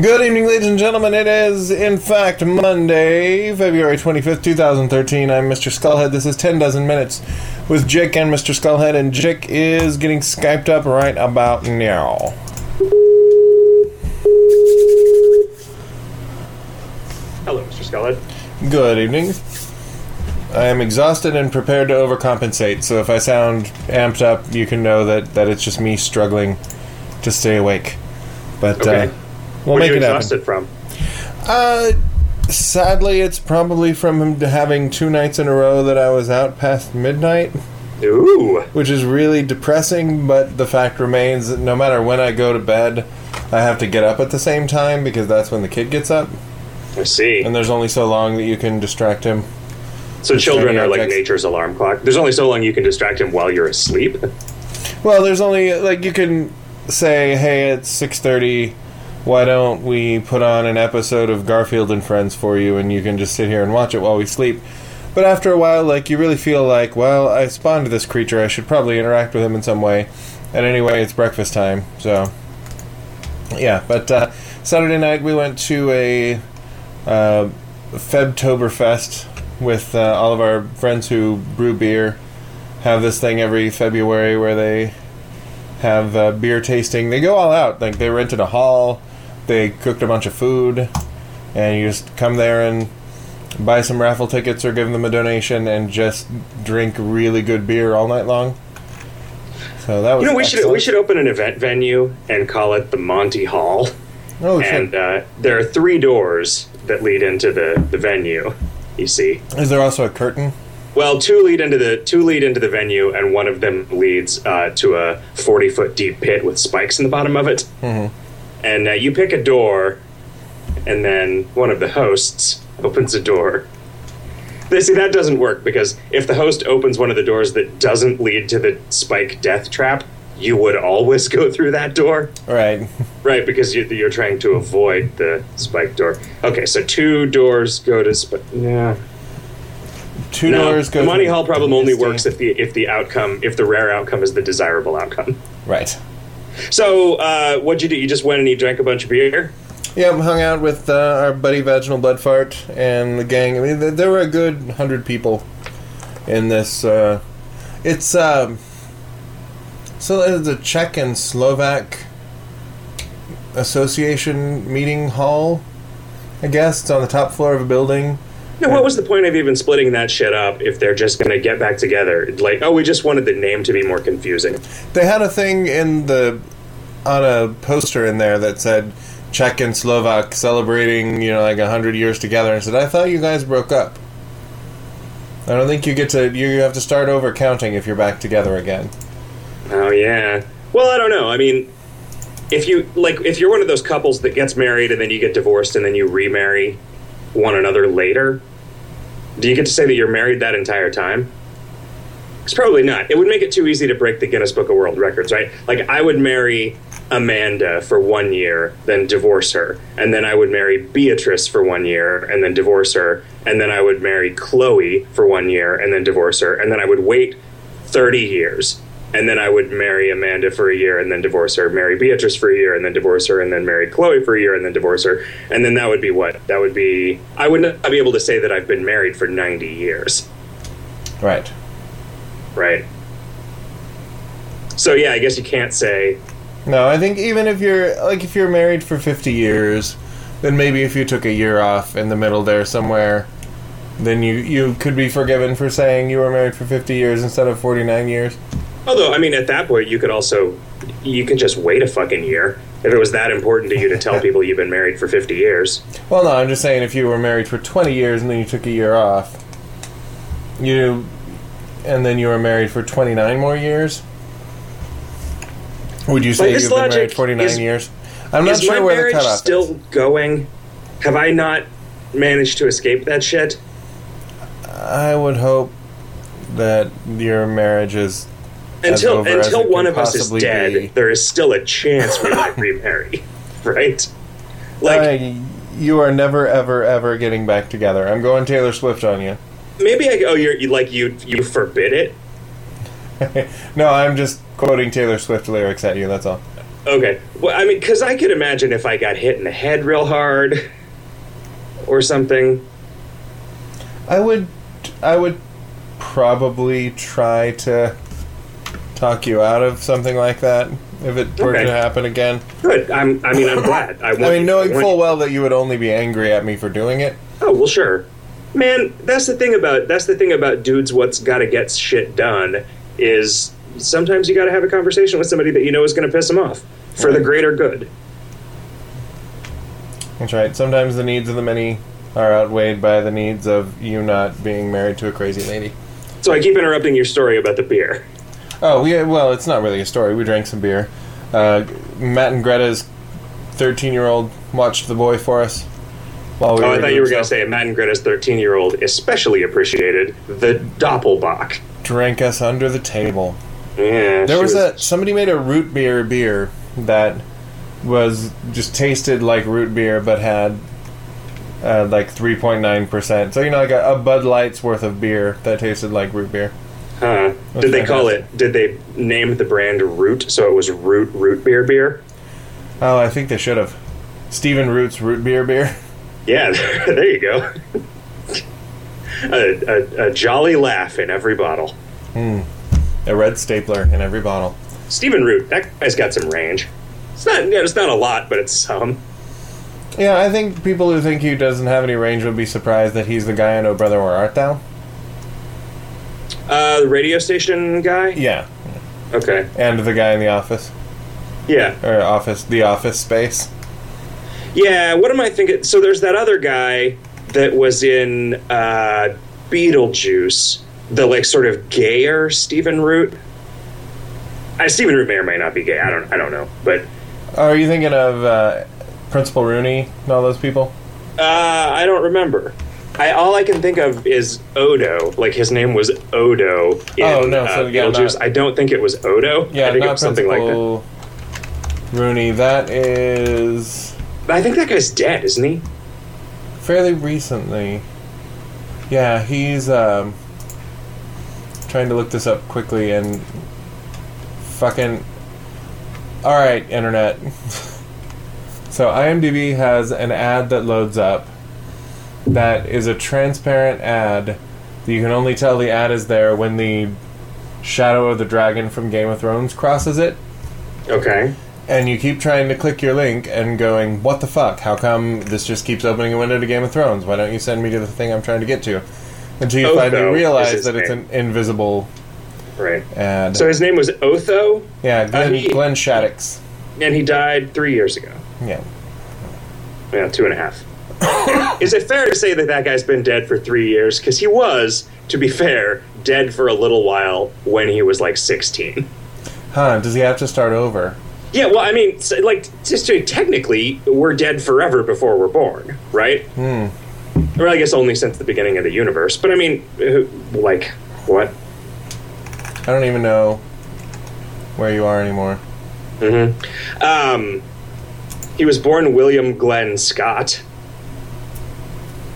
Good evening, ladies and gentlemen. It is, in fact, Monday, February 25th, 2013. I'm Mr. Skullhead. This is 10 dozen minutes with Jick and Mr. Skullhead, and Jick is getting Skyped up right about now. Hello, Mr. Skullhead. Good evening. I am exhausted and prepared to overcompensate, so if I sound amped up, you can know that, that it's just me struggling to stay awake. But Okay. uh, we'll Where are make you it happen. exhausted from? Uh, sadly, it's probably from having two nights in a row that I was out past midnight, Ooh. which is really depressing. But the fact remains that no matter when I go to bed, I have to get up at the same time because that's when the kid gets up, I see. and there's only so long that you can distract him. So children Shiny are like nature's alarm clock. There's only so long you can distract him while you're asleep. Well, there's only like you can say, "Hey, it's six thirty. Why don't we put on an episode of Garfield and Friends for you, and you can just sit here and watch it while we sleep." But after a while, like you really feel like, well, I spawned this creature. I should probably interact with him in some way. And anyway, it's breakfast time, so yeah. But uh, Saturday night we went to a uh, Febtoberfest with uh, all of our friends who brew beer have this thing every February where they have uh, beer tasting. They go all out. Like they rented a hall, they cooked a bunch of food, and you just come there and buy some raffle tickets or give them a donation and just drink really good beer all night long. So that was. You know, we should we should open an event venue and call it the Monty Hall. Oh, and uh, there are three doors that lead into the, the venue. You see. Is there also a curtain? Well, two lead into the two lead into the venue, and one of them leads uh, to a forty foot deep pit with spikes in the bottom of it. Mhm. And uh, you pick a door, and then one of the hosts opens a door. They see that doesn't work because if the host opens one of the doors that doesn't lead to the spike death trap, you would always go through that door, Right. right? Because you, you're trying to avoid the spike door. Okay, so two doors go to spike. Yeah. Two No, doors go. the Monty Hall problem only works if the if the outcome if the rare outcome is the desirable outcome. Right. So uh, what'd you do? You just went and you drank a bunch of beer. Yep, hung out with uh, our buddy Vaginal Blood Fart and the gang. I mean, th- there were a good hundred people in this. Uh, it's um, so it's a Czech and Slovak association meeting hall. I guess it's on the top floor of a building. Now, what was the point of even splitting that shit up if they're just going to get back together? Like, oh, we just wanted the name to be more confusing. They had a thing in the on a poster in there that said Czech and Slovak celebrating, you know, like a hundred years together. And said, I thought you guys broke up. I don't think you get to. You have to start over counting if you're back together again. Oh yeah. Well, I don't know. I mean, if you like, if you're one of those couples that gets married and then you get divorced and then you remarry one another later, do you get to say that you're married that entire time? It's probably not. It would make it too easy to break the Guinness Book of World Records, right? Like, I would marry Amanda for one year, then divorce her, and then I would marry Beatrice for one year, and then divorce her, and then I would marry Chloe for one year, and then divorce her, and then I would wait 30 years, and then I would marry Amanda for a year, and then divorce her, marry Beatrice for a year, and then divorce her, and then marry Chloe for a year, and then divorce her, and then that would be what? That would be. I would not be able to say that I've been married for 90 years, Right. right? So, yeah, I guess you can't say No, I think even if you're like if you're married for 50 years, then maybe if you took a year off in the middle there somewhere, then you you could be forgiven for saying you were married for 50 years instead of 49 years. Although, I mean, at that point, you could also you could just wait a fucking year if it was that important to you to tell people you've been married for fifty years. Well, no, I'm just saying if you were married for 20 years and then you took a year off, you and then you were married for 29 more years. Would you say you've been married logic 49 is- years? I'm not Is sure my where the cutoff still is. going? Have I not managed to escape that shit? I would hope that your marriage is Until until one of us is dead, be. there is still a chance we might remarry, right? Like Uh, you are never, ever, ever getting back together. I'm going Taylor Swift on you. maybe I oh you're you, like you you forbid it. no, I'm just quoting Taylor Swift lyrics at you. That's all. Okay. Well, I mean, because I could imagine if I got hit in the head real hard or something. I would, I would probably try to talk you out of something like that if it were Okay. to happen again. Good. I'm. I mean, I'm glad. I, I mean, knowing full well that you would only be angry at me for doing it. Oh well, sure. Man, that's the thing about that's the thing about dudes. What's got to get shit done is sometimes you got to have a conversation with somebody that you know is going to piss them off for the greater good. That's right. Sometimes the needs of the many are outweighed by the needs of you not being married to a crazy lady. So I keep interrupting your story about the beer. Oh, yeah, well, it's not really a story. We drank some beer. Uh, Matt and Greta's 13 year old watched The Boy for us. While we Oh, I thought you were going to say Matt and Greta's 13 year old especially appreciated the Doppelbock. Drank us under the table. Yeah, There she was a. Somebody made a root beer beer that was just tasted like root beer but had uh, like 3.9%. So, you know, like a, a Bud Light's worth of beer that tasted like root beer. Huh. Did they call it? Did they name the brand Root so it was Root Root Beer Beer? Oh, I think they should have. Stephen Root's root beer beer. Yeah, there you go. a, a, a jolly laugh in every bottle. Hmm. A red stapler in every bottle. Stephen Root, that guy's got some range. It's not, you know, it's not a lot, but it's some. Yeah, I think people who think he doesn't have any range would be surprised that he's the guy in Oh Brother Where Art Thou? Uh, the radio station guy. Yeah. Okay. And the guy in the office. Yeah. Or office, the office space. Yeah. What am I thinking? So there's that other guy that was in uh, Beetlejuice, the like sort of gayer Stephen Root. Uh, Stephen Root may or may not be gay. I don't. I don't know. But Oh, are you thinking of uh, Principal Rooney and all those people? uh, I don't remember. I all I can think of is Odo. Like his name was Odo in Oh, no, uh, yeah, Beetlejuice. not- I don't think it was Odo. Yeah, I think it was something like that. Rooney. That is I think that guy's dead, isn't he? fairly recently. Yeah, he's um, trying to look this up quickly and fucking. All right, internet. so IMDb has an ad that loads up. That is a transparent ad. that You can only tell the ad is there when the shadow of the dragon from Game of Thrones crosses it Okay. and you keep trying to click your link and going, "What the fuck? How come this just keeps opening a window to Game of Thrones? Why don't you send me to the thing I'm trying to get to?" Until you Otho finally realize that it's an invisible Right. ad. So his name was Otho, yeah, Glenn, he- Glenn Shadix. and he died three years ago. Yeah, Yeah, two and a half. Is it fair to say that that guy's been dead for three years? Because he was, to be fair, dead for a little while when he was like 16. huh? Does he have to start over? Yeah, well, I mean, like, just to, technically, we're dead forever before we're born, right? Hmm. Or I guess only since the beginning of the universe. But I mean, uh, like, what? I don't even know where you are anymore. Mm-hmm. Um, he was born William Glenn Scott.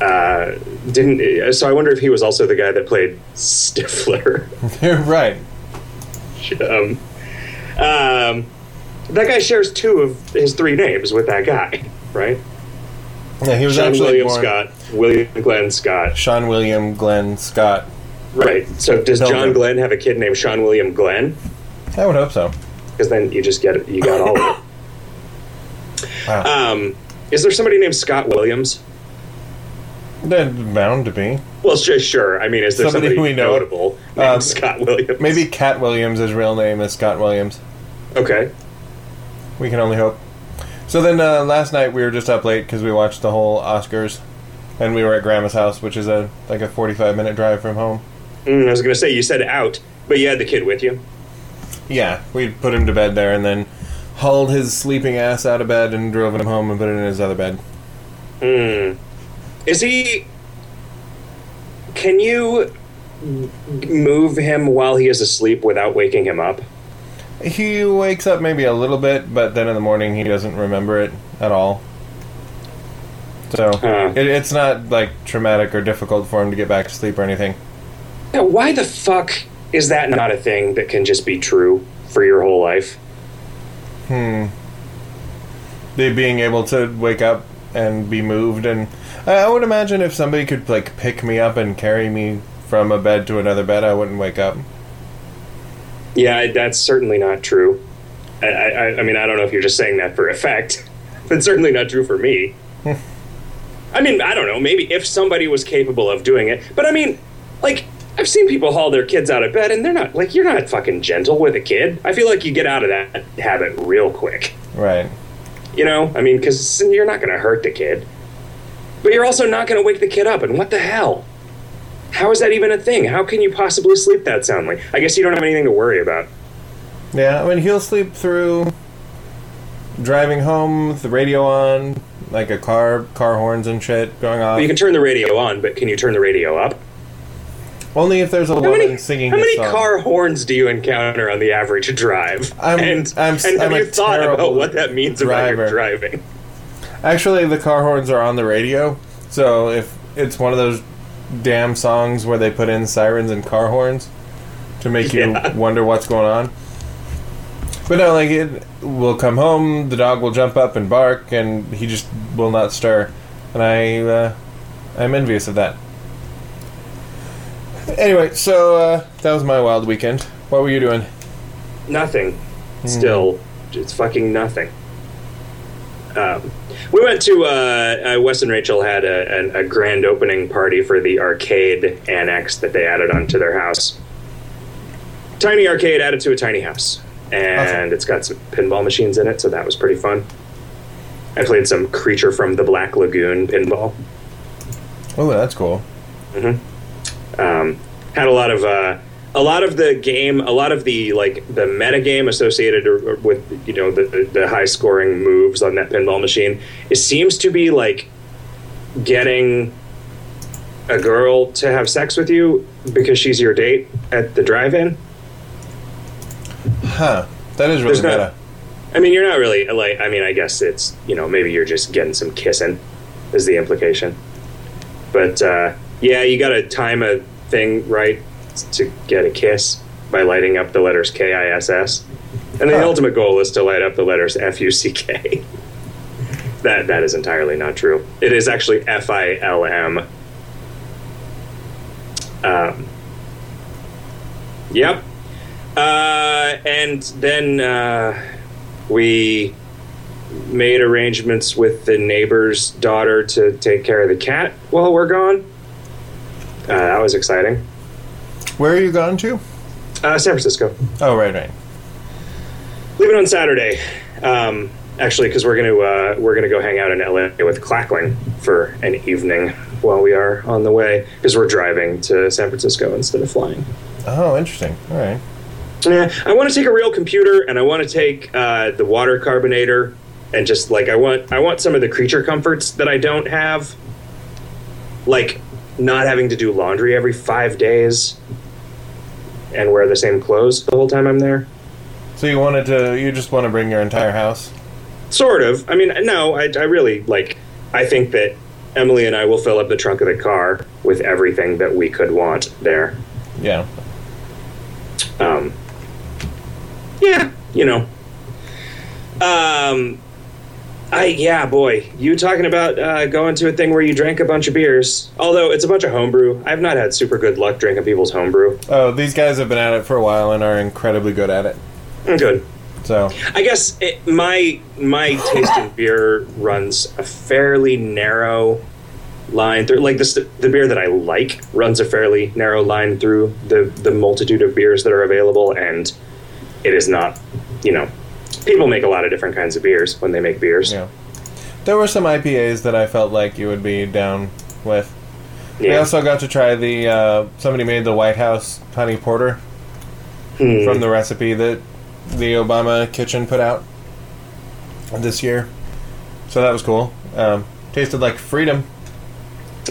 Uh, didn't so? I wonder if he was also the guy that played Stifler. Right. um, um, that guy shares two of his three names with that guy, right? Yeah, he was Sean actually William born Scott, William Glenn Scott. Sean William Glenn Scott. Right. So does. John Glenn have a kid named Sean William Glenn? I would hope so. Because then you just get it. You got all of it. Wow. Um, is there somebody named Scott Williams? They're bound to be. Well, sure, sure. I mean, is there Somebody somebody, we know. notable Um, Scott Williams? Maybe Katt Williams' his real name is Scott Williams. Okay. We can only hope. So then uh, last night we were just up late because we watched the whole Oscars, and we were at Grandma's house, which is a like a forty-five minute drive from home. Mm, I was going to say you said out, but you had the kid with you. Yeah, we put him to bed there, and then hauled his sleeping ass out of bed and drove him home and put it in his other bed. Hmm. Is he? Can you move him while he is asleep without waking him up? He wakes up maybe a little bit, but then in the morning he doesn't remember it at all. So Huh. it, it's not like traumatic or difficult for him to get back to sleep or anything. Now, why the fuck is that not a thing that can just be true for your whole life? Hmm. the being able to wake up and be moved, and I, would imagine if somebody could like pick me up and carry me from a bed to another bed, I wouldn't wake up. Yeah, that's certainly not true. I, I, I mean, I don't know if you're just saying that for effect. That's certainly not true for me. I mean, I don't know. Maybe if somebody was capable of doing it, but I mean, like I've seen people haul their kids out of bed, and they're not like you're not fucking gentle with a kid. I feel like you get out of that habit real quick. Right. You know, I mean, because you're not going to hurt the kid, but you're also not going to wake the kid up. And what the hell? How is that even a thing? How can you possibly sleep that soundly? I guess you don't have anything to worry about. Yeah, I mean he'll sleep through driving home with the radio on, like a car, car horns and shit going off. You can turn the radio on, but can you turn the radio up? Only if there's a How woman many, singing. how many song. car horns do you encounter on the average drive? I'm- and I'm- and have I'm a you thought about what that means about your driver. driving? Actually, the car horns are on the radio, so if it's one of those damn songs where they put in sirens and car horns to make you wonder what's going on. But no, like it will come home, the dog will jump up and bark, and he just will not stir, and I, uh, I'm envious of that. Anyway, so uh, that was my wild weekend. What were you doing? Nothing. Still, it's fucking nothing. Um, we went to uh, uh, Wes and Rachel had a, an- a grand opening party for the arcade annex that they added onto their house. Tiny arcade added to a tiny house, and Awesome. it's got some pinball machines in it, so that was pretty fun. I played some Creature from the Black Lagoon pinball. Oh, that's cool. um, had a lot of uh, a lot of the game, a lot of the like the meta game associated or- or with you know the, the, high scoring moves on that pinball machine. It seems to be like getting a girl to have sex with you because she's your date at the drive-in. Huh. That is really There's not- meta. I mean, you're not really like. I mean, I guess it's you know maybe you're just getting some kissing, is the implication. But uh, yeah, you got to time a thing right to get a kiss by lighting up the letters K I S S, and the Huh. ultimate goal is to light up the letters F U C K. That that is entirely not true. It is actually F I L M. Um. Yep. Uh, and then uh, we made arrangements with the neighbor's daughter to take care of the cat while we're gone. Uh, that was exciting. Where are you going to? Uh, San Francisco. Oh, right, right. Leaving on Saturday. Um, actually, because we're gonna uh, we're gonna go hang out in LA with Clackling for an evening while we are on the way because we're driving to San Francisco instead of flying. Oh, interesting. All right. Yeah, I want to take a real computer and I want to take uh, the water carbonator and just like I want I want some of the creature comforts that I don't have, like not having to do laundry every five days and wear the same clothes the whole time I'm there. So you wanted to? You just want to bring your entire house? Sort of. I mean, no, I, I really like. I think that Emily and I will fill up the trunk of the car with everything that we could want there. Yeah. um, yeah, you know. Um, I yeah, boy, you talking about uh, going to a thing where you drank a bunch of beers? Although it's a bunch of homebrew, I've not had super good luck drinking people's homebrew. Oh, these guys have been at it for a while and are incredibly good at it. Mm, Good. So I guess it, my my taste in beer runs a fairly narrow line through. Like this, the beer that I like runs a fairly narrow line through the the multitude of beers that are available, and it is not, you know, people make a lot of different kinds of beers when they make beers. yeah, there were some IPAs that I felt like you would be down with. We Yeah. also got to try the uh, somebody made the White House honey porter Hmm. from the recipe that the Obama kitchen put out this year. So that was cool. Um, tasted like freedom,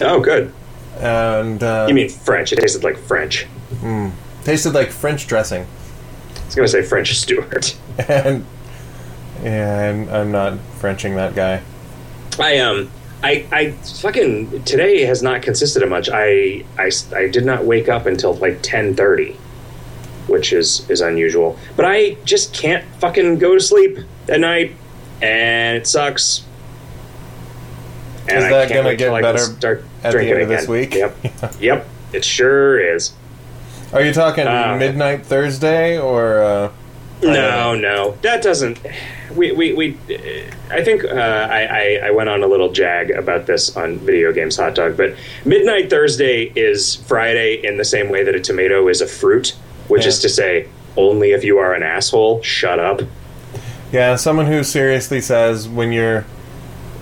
oh, good. and uh, You mean French? It tasted like French. Mm, tasted like French dressing. I was gonna say French Stewart. And yeah, I'm, I'm not Frenching that guy. I um I I fucking today has not consisted of much. I I, I did not wake up until like ten thirty, which is is unusual. But I just can't fucking go to sleep at night, and it sucks. And Is that gonna get till I can better start at the drinking end of this again. week? Yep, yep, it sure is. Are you talking Uh, midnight Thursday or? Uh, No, no, that doesn't. We, we, we I think uh, I, I, I went on a little jag about this on Video Games Hot Dog, but Midnight Thursday is Friday in the same way that a tomato is a fruit, which Yeah. is to say, only if you are an asshole, shut up. Yeah, someone who seriously says when you're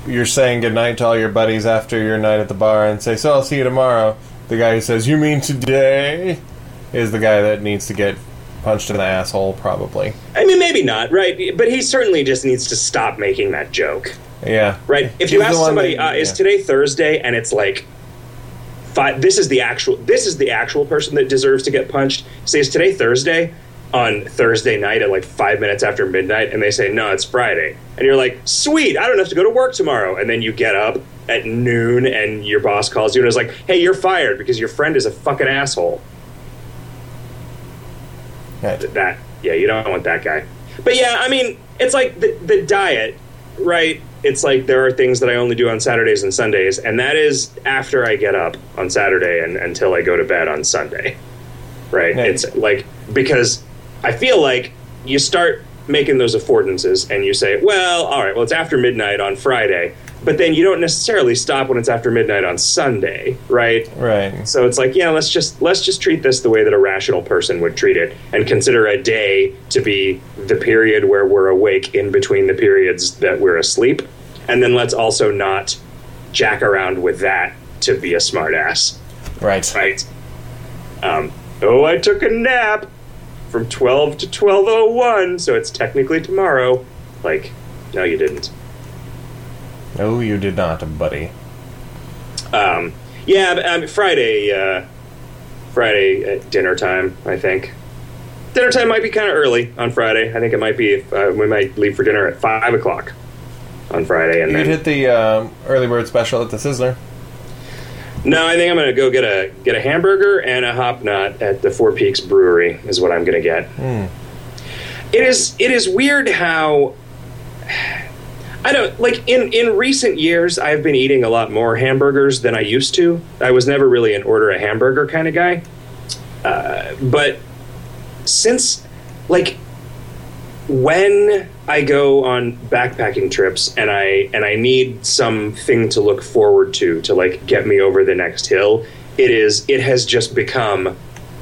you're saying goodnight to all your buddies after your night at the bar and say, "So I'll see you tomorrow." The guy who says, "You mean today?" is the guy that needs to get punched in the asshole, probably. I mean, maybe not, right? But he certainly just needs to stop making that joke, Yeah, right? If you ask somebody, that- uh, "Is today Thursday?" and it's like, five, this is the actual, this is the actual person that deserves to get punched. Say, "Is today Thursday?" On Thursday night at like five minutes after midnight, and they say, "No, it's Friday," and you're like, "Sweet, I don't have to go to work tomorrow." And then you get up at noon, and your boss calls you and is like, "Hey, you're fired because your friend is a fucking asshole." Yeah. that yeah you don't want that guy but yeah i mean it's like the, the diet right it's like there are things that i only do on saturdays and sundays and that is after i get up on saturday and until i go to bed on sunday right Yeah. it's like because i feel like you start making those affordances and you say well all right well it's after midnight on friday but then you don't necessarily stop when it's after midnight on sunday right right. so it's like, yeah, let's just let's just treat this the way that a rational person would treat it, and consider a day to be the period where we're awake in between the periods that we're asleep, and then let's also not jack around with that to be a smartass, Right. right? Um, oh, I took a nap from twelve to twelve oh one, so it's technically tomorrow. Like, no, you didn't. No, you did not, buddy. Um, yeah, um, Friday, uh, Friday at dinner time. I think dinner time might be kind of early on Friday. I think it might be. Uh, we might leave for dinner at five o'clock on Friday, and You could then hit the um, early bird special at the Sizzler. no, I think I'm gonna go get a get a hamburger and a Hop Knot at the Four Peaks Brewery. Is what I'm gonna get. It is it is weird how. I don't like in in recent years I've been eating a lot more hamburgers than I used to. I was never really an order a hamburger kind of guy. Uh, but since like when I go on backpacking trips and I and I need something to look forward to to like get me over the next hill, it is it has just become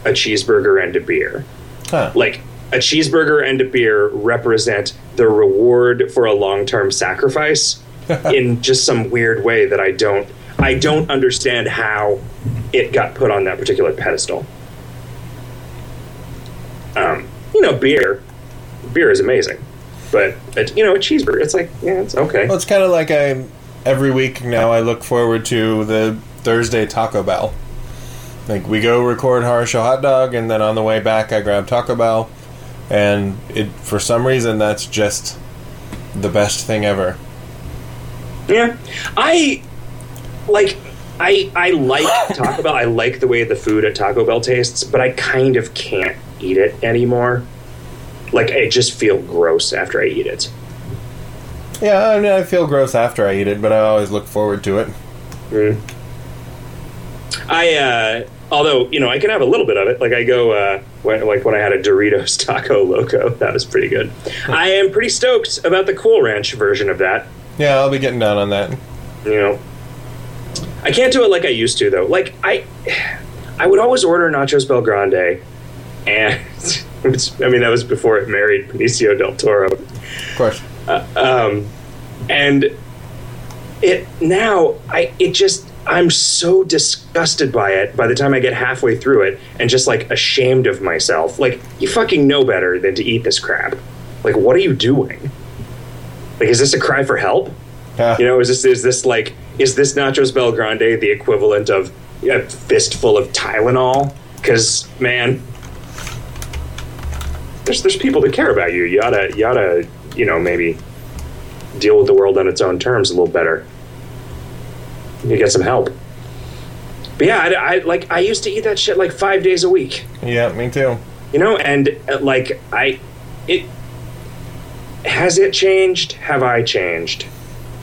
a cheeseburger and a beer Huh. like a cheeseburger and a beer represent the reward for a long-term sacrifice in just some weird way that I don't I don't understand how it got put on that particular pedestal. Um, you know, beer, beer is amazing, but you know, a cheeseburger, it's like yeah, it's okay. Well, it's kind of like I every week now. I look forward to the Thursday Taco Bell. Like we go record Show Hot Dog, and then on the way back, I grab Taco Bell, and it for some reason that's just the best thing ever. Yeah, I like. I I like Taco Bell. I like the way the food at Taco Bell tastes, but I kind of can't eat it anymore. Like I just feel gross after I eat it. Yeah, I mean, I feel gross after I eat it, but I always look forward to it. Mm. I uh, although you know I can have a little bit of it. Like I go uh, when, like when I had a Doritos Taco Loco, that was pretty good. I am pretty stoked about the Cool Ranch version of that. Yeah, I'll be getting down on that. you know i can't do it like i used to though like i i would always order nachos BellGrande and i mean that was before it married benicio del toro Of course. um, and it now i it just i'm so disgusted by it by the time i get halfway through it and just like ashamed of myself like you fucking know better than to eat this crap like what are you doing like is this a cry for help Yeah. you know, is this is this like is this Nachos BellGrande the equivalent of a fistful of Tylenol? Because man, there's there's people that care about you. You oughta you oughta you know maybe deal with the world on its own terms a little better. You get some help. But yeah, I, I like I used to eat that shit like five days a week yeah, me too. you know and uh, like i it has it changed? Have I changed?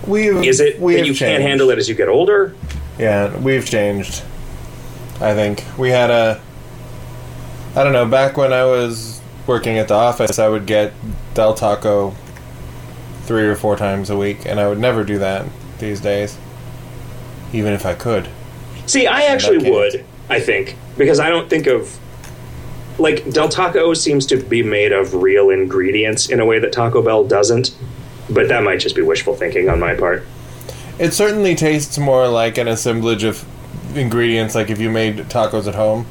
We've Is it we you can't handle it as you get older? Yeah, we've changed. I think we had a. I don't know. Back when I was working at the office, I would get Del Taco three or four times a week, and I would never do that these days, even if I could. See, I actually can't. would. I think because I don't think of like Del Taco seems to be made of real ingredients in a way that Taco Bell doesn't. But that might just be wishful thinking on my part. It certainly tastes more like an assemblage of ingredients, like if you made tacos at home.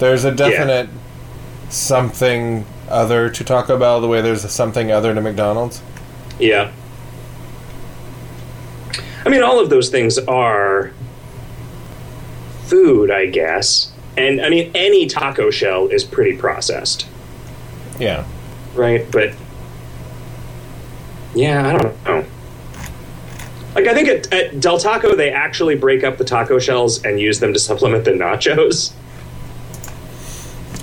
There's a definite something other to Taco Bell, the way there's a something other to McDonald's. Yeah. I mean, all of those things are food, I guess. And I mean, any taco shell is pretty processed, Yeah. right? But yeah, I don't know. Like, I think at, at Del Taco, they actually break up the taco shells and use them to supplement the nachos.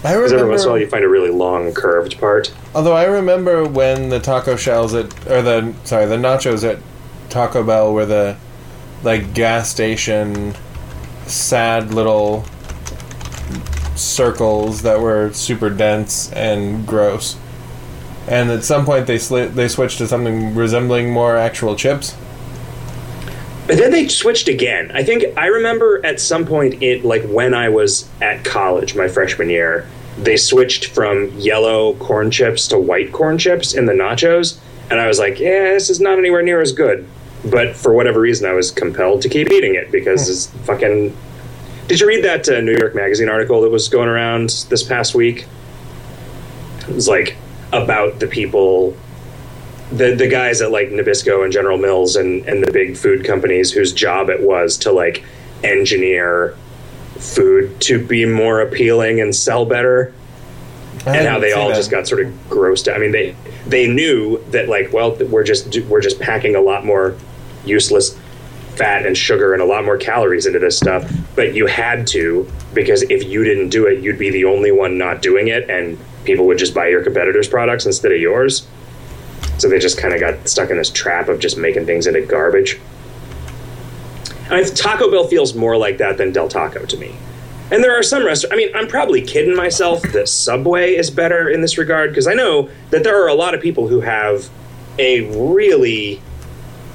I Because every once in a while, you find a really long curved part. although I remember when the taco shells at, or the sorry, the nachos at Taco Bell were the like gas station, sad little circles that were super dense and gross. And at some point, they sli- they switched to something resembling more actual chips. But then they switched again. I think I remember at some point it like when I was at college my freshman year, they switched from yellow corn chips to white corn chips in the nachos, and I was like, "Yeah, this is not anywhere near as good." But for whatever reason, I was compelled to keep eating it because it's fucking. Did you read that uh, New York Magazine article that was going around this past week? It was like about the people the the guys at like Nabisco and General Mills and and the big food companies whose job it was to like engineer food to be more appealing and sell better I and how they all that. just got sort of grossed out. I mean they they knew that like well we're just we're just packing a lot more useless fat and sugar and a lot more calories into this stuff but you had to because if you didn't do it you'd be the only one not doing it and people would just buy your competitors products instead of yours so they just kind of got stuck in this trap of just making things into garbage. I Taco Bell feels more like that than Del Taco to me. And there are some restaurants. I mean, I'm probably kidding myself that Subway is better in this regard because I know that there are a lot of people who have a really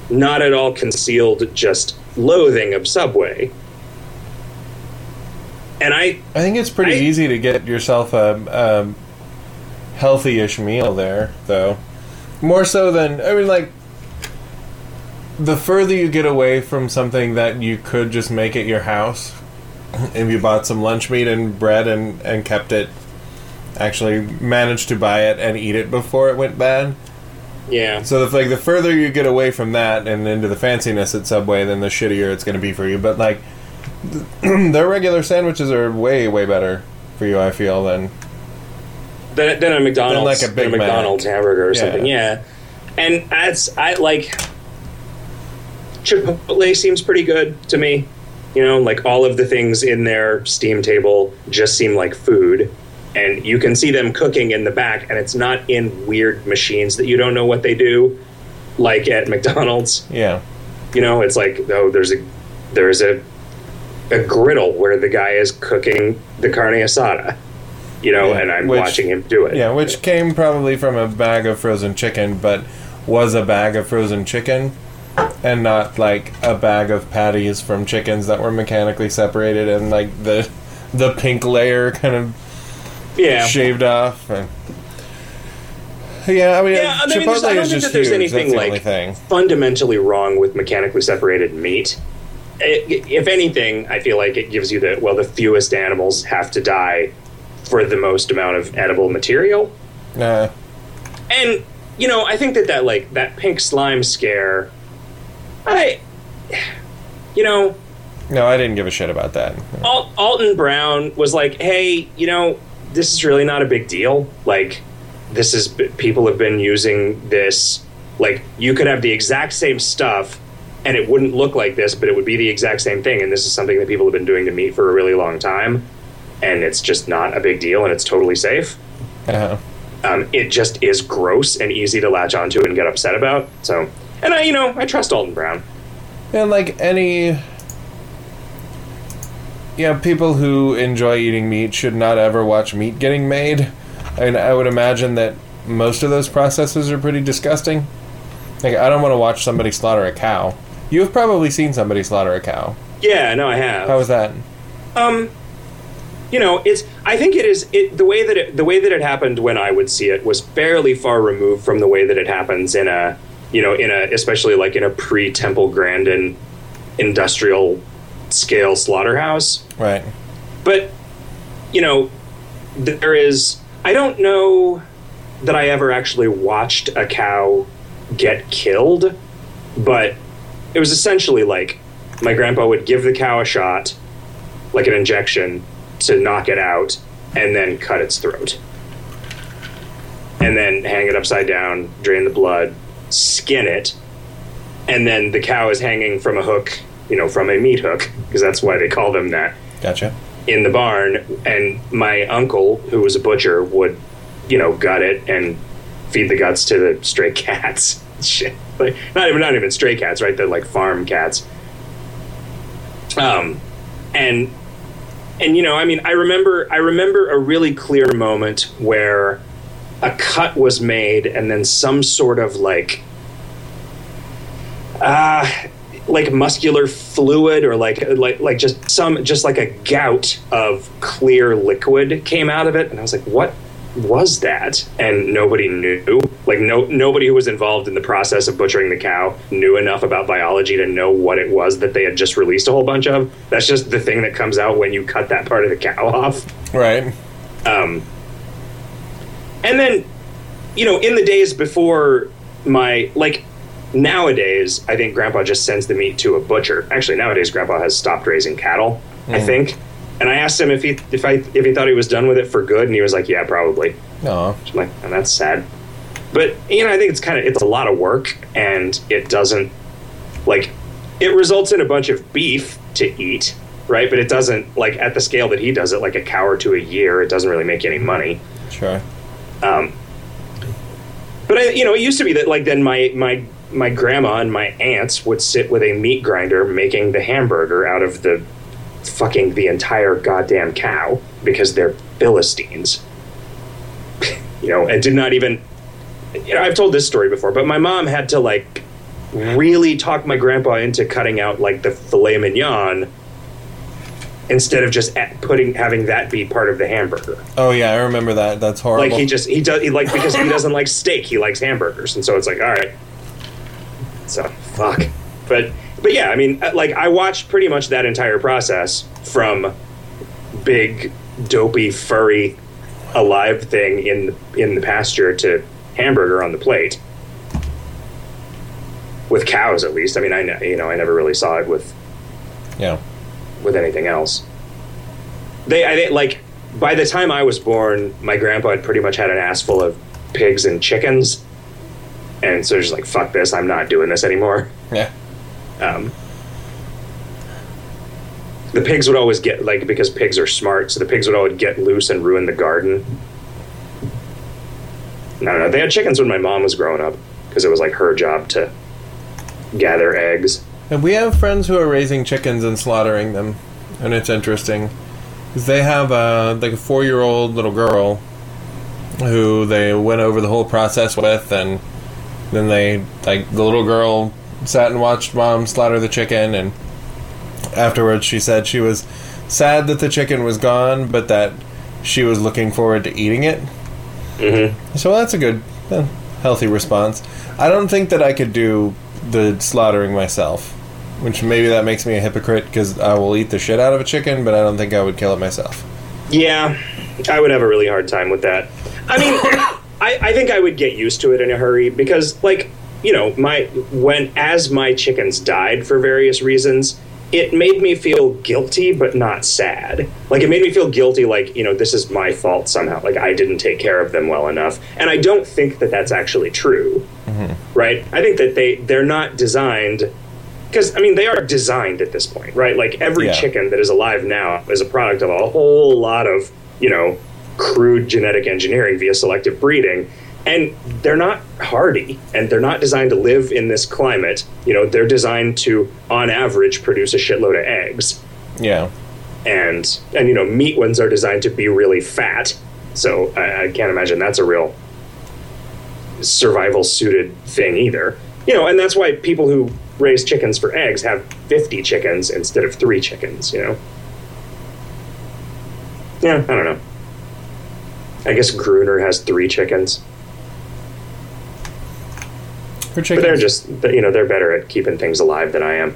not at all concealed just loathing of Subway. And I I think it's pretty I- easy to get yourself a, a healthy-ish meal there, though. More so than I mean, like the further you get away from something that you could just make at your house, if you bought some lunch meat and bread and and kept it, actually managed to buy it and eat it before it went bad. Yeah. So if like the further you get away from that and into the fanciness at Subway, then the shittier it's going to be for you. But like their regular sandwiches are way way better for you. I feel than than, than a McDonald's, than like a Big Mac. McDonald's hamburger or Yeah. something. Yeah, and that's I like Chipotle seems pretty good to me. You know, like all of the things in their Steam table just seem like food, and you can see them cooking in the back, and it's not in weird machines that you don't know what they do, like at McDonald's. yeah. You know, it's like oh, there's a there's a a griddle where the guy is cooking the carne asada. You know, Yeah, and I'm which- watching him do it. Yeah, which came probably from a bag of frozen chicken, but was a bag of frozen chicken and not like a bag of patties from chickens that were mechanically separated and like the the pink layer kind of yeah. shaved off and yeah, I mean, Yeah, I mean, Chipotle there's- I don't is think that there's huge. anything the like thing. fundamentally wrong with mechanically separated meat. If anything, I feel like it gives you the well, the fewest animals have to die for the most amount of edible material. Uh, And you know, I think that that like that pink slime scare, I, you know, no, I didn't give a shit about that. Alt- Alton Brown was like, "Hey, you know, this is really not a big deal. Like, this is people have been using this. Like, you could have the exact same stuff, and it wouldn't look like this, but it would be the exact same thing. And this is something that people have been doing to meat for a really long time, and it's just not a big deal, and it's totally safe." Uh, um, it just is gross and easy to latch onto and get upset about. So, and I, you know, I trust Alton Brown. And like any yeah, people who enjoy eating meat should not ever watch meat getting made. And I would imagine that most of those processes are pretty disgusting. Like I don't want to watch somebody slaughter a cow. You've probably seen somebody slaughter a cow. Yeah, no, I have. How was that? Um, you know, it's. I think it is. It the way that it the way that it happened when I would see it was fairly far removed from the way that it happens in a, you know, in a especially like in a pre Temple Grandin industrial scale slaughterhouse. Right. But you know, there is. I don't know that I ever actually watched a cow get killed, but it was essentially like my grandpa would give the cow a shot, like an injection, to knock it out, and then cut its throat. And then hang it upside down, drain the blood, skin it, and then the cow is hanging from a hook, you know, from a meat hook, because that's why they call them that, Gotcha. in the barn. And my uncle, who was a butcher, would, you know, gut it and feed the guts to the stray cats. Shit. Like, not even not even stray cats, right? They're like farm cats. Um, and and you know, I mean, I remember I remember a really clear moment where a cut was made, and then some sort of like, uh like muscular fluid or like like like just some just like a gout of clear liquid came out of it, and I was like, what was that? And nobody knew. Like no nobody who was involved in the process of butchering the cow knew enough about biology to know what it was that they had just released a whole bunch of. That's just the thing that comes out when you cut that part of the cow off. Right. Um, and then, you know, in the days before my like nowadays, I think Grandpa just sends the meat to a butcher. Actually, nowadays Grandpa has stopped raising cattle. I think. And I asked him if he if I if he thought he was done with it for good, and he was like, "Yeah, probably." No. I'm like, and that's sad. But you know, I think it's kind of it's a lot of work, and it doesn't like it results in a bunch of beef to eat, right? But it doesn't like at the scale that he does it, like a cow or two a year. It doesn't really make any money. Sure. Um, but I, you know, it used to be that like then my my my grandma and my aunts would sit with a meat grinder making the hamburger out of the fucking the entire goddamn cow because they're philistines. you know, and did not even. You know, I've told this story before, but my mom had to like really talk my grandpa into cutting out like the filet mignon instead of just putting having that be part of the hamburger. Oh yeah, I remember that. That's horrible. Like he just he does he like because he doesn't like steak, he likes hamburgers, and so it's like all right. So fuck, but but yeah, I mean, uh, like I watched pretty much that entire process from big dopey furry alive thing in in the pasture to hamburger on the plate with cows at least. I mean, I you know I never really saw it with yeah. with anything else. They, I think, like, by the time I was born, my grandpa had pretty much had an ass full of pigs and chickens, and so just like, fuck this, I'm not doing this anymore. Yeah. Um, the pigs would always get like because pigs are smart, so the pigs would always get loose and ruin the garden. No, no, they had chickens when my mom was growing up because it was like her job to gather eggs. And we have friends who are raising chickens and slaughtering them, and it's interesting. 'Cause They have uh, like a four-year-old little girl who they went over the whole process with, and then they like the little girl sat and watched mom slaughter the chicken, and afterwards she said she was sad that the chicken was gone, but that she was looking forward to eating it. Mm-hmm. So that's a good, uh, healthy response. I don't think that I could do the slaughtering myself, which maybe that makes me a hypocrite because I will eat the shit out of a chicken, but I don't think I would kill it myself. Yeah, I would have a really hard time with that. I mean, I, I think I would get used to it in a hurry because, like, you know, my when as my chickens died for various reasons, it made me feel guilty but not sad. Like it made me feel guilty, like you know, this is my fault somehow. Like I didn't take care of them well enough, and I don't think that that's actually true. Mm-hmm. Right? I think that they they're not designed because I mean they are designed at this point, right? Like every Yeah. chicken that is alive now is a product of a whole lot of you know crude genetic engineering via selective breeding. And they're not hardy and they're not designed to live in this climate. You know, they're designed to, on average, produce a shitload of eggs. Yeah. And, and you know, meat ones are designed to be really fat. So I, I can't imagine that's a real survival suited thing either. You know, and that's why people who raise chickens for eggs have 50 chickens instead of three chickens, you know? Yeah, I don't know. I guess Gruner has three chickens. For But they're just, you know, they're better at keeping things alive than I am.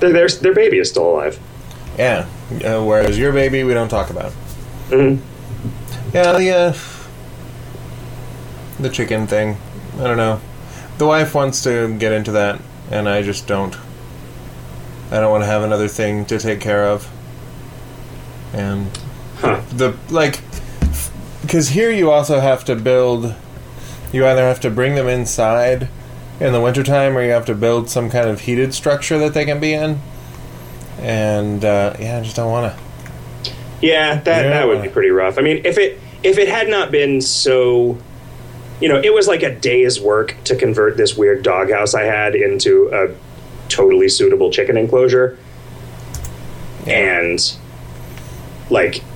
Their, their, their baby is still alive. yeah. Uh, whereas your baby, we don't talk about. hmm Yeah, the uh, the chicken thing. I don't know. The wife wants to get into that, and I just don't. I don't want to have another thing to take care of. And Huh. the like, because here you also have to build. You either have to bring them inside in the wintertime, or you have to build some kind of heated structure that they can be in. And uh, yeah, I just don't want to. Yeah, that that would be pretty rough. I mean, if it if it had not been so, you know, it was like a day's work to convert this weird doghouse I had into a totally suitable chicken enclosure, and like, yeah,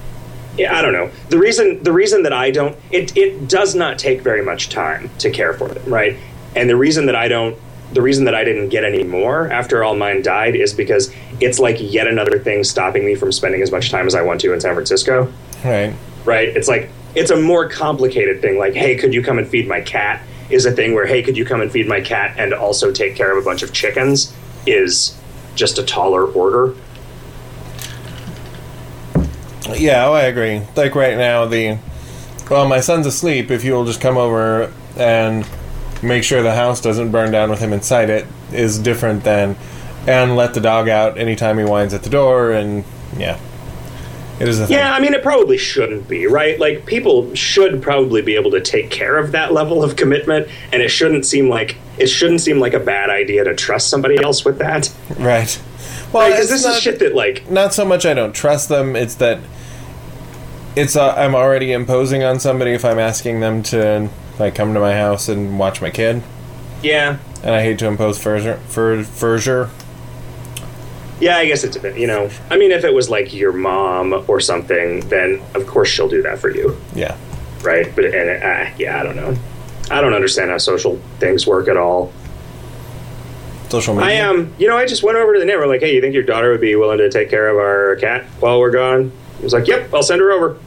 I don't know. The reason the reason that I don't it it does not take very much time to care for them, right? And the reason that I don't the reason that I didn't get any more after all mine died is because it's like yet another thing stopping me from spending as much time as I want to in San Francisco, Right. right? It's like it's a more complicated thing like hey, could you come and feed my cat? Is a thing where hey, could you come and feed my cat and also take care of a bunch of chickens is just a taller order. Yeah, oh, I agree. Like right now, the well, my son's asleep. If you will just come over and make sure the house doesn't burn down with him inside it, is different than and let the dog out anytime he whines at the door. And yeah, it is a thing. Yeah, I mean, it probably shouldn't be, right? Like, people should probably be able to take care of that level of commitment, and it shouldn't seem like it shouldn't seem like a bad idea to trust somebody else with that. right. Well, Because it's this not, is shit that, like, not so much I don't trust them. It's that it's uh, I'm already imposing on somebody if I'm asking them to like come to my house and watch my kid, yeah, and I hate to impose further for further. yeah, I guess it's a bit, you know. I mean, if it was like your mom or something, then of course she'll do that for you, Yeah. right? But and uh, yeah, I don't know. I don't understand how social things work at all. Social media. I um, you know, I just went over to the neighbor like, hey, you think your daughter would be willing to take care of our cat while we're gone? He was like, yep, I'll send her over.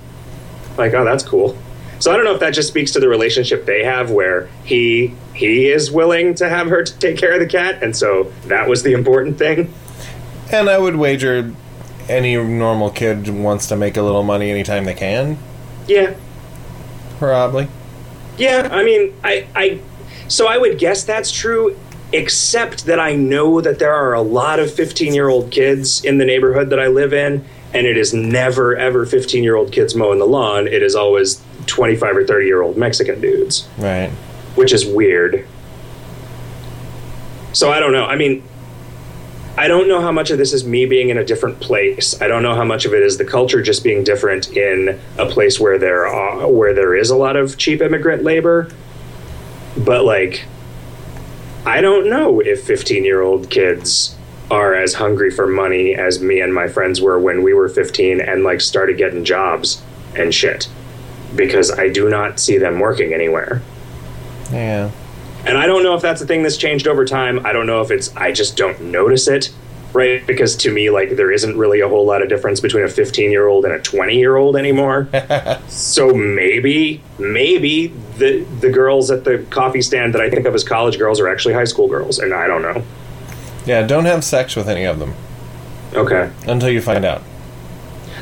Like, oh, that's cool. So I don't know if that just speaks to the relationship they have, where he he is willing to have her to take care of the cat, and so that was the important thing. And I would wager any normal kid wants to make a little money anytime they can, Yeah, probably. yeah. I mean, I I so I would guess that's true, except that I know that there are a lot of 15 year old kids in the neighborhood that I live in, and it is never ever 15 year old kids mowing the lawn. It is always 25 or 30 year old Mexican dudes, Right. which is weird. So I don't know. I mean, I don't know how much of this is me being in a different place. I don't know how much of it is the culture just being different in a place where there are, where there is a lot of cheap immigrant labor. But like I don't know if 15-year-old kids are as hungry for money as me and my friends were when we were 15 and like started getting jobs and shit because I do not see them working anywhere. Yeah. And I don't know if that's a thing that's changed over time. I don't know if it's I just don't notice it, right? Because to me, like there isn't really a whole lot of difference between a 15 year old and a 20 year old anymore. so maybe, maybe the the girls at the coffee stand that I think of as college girls are actually high school girls, and I don't know. Yeah, don't have sex with any of them Okay, until you find out.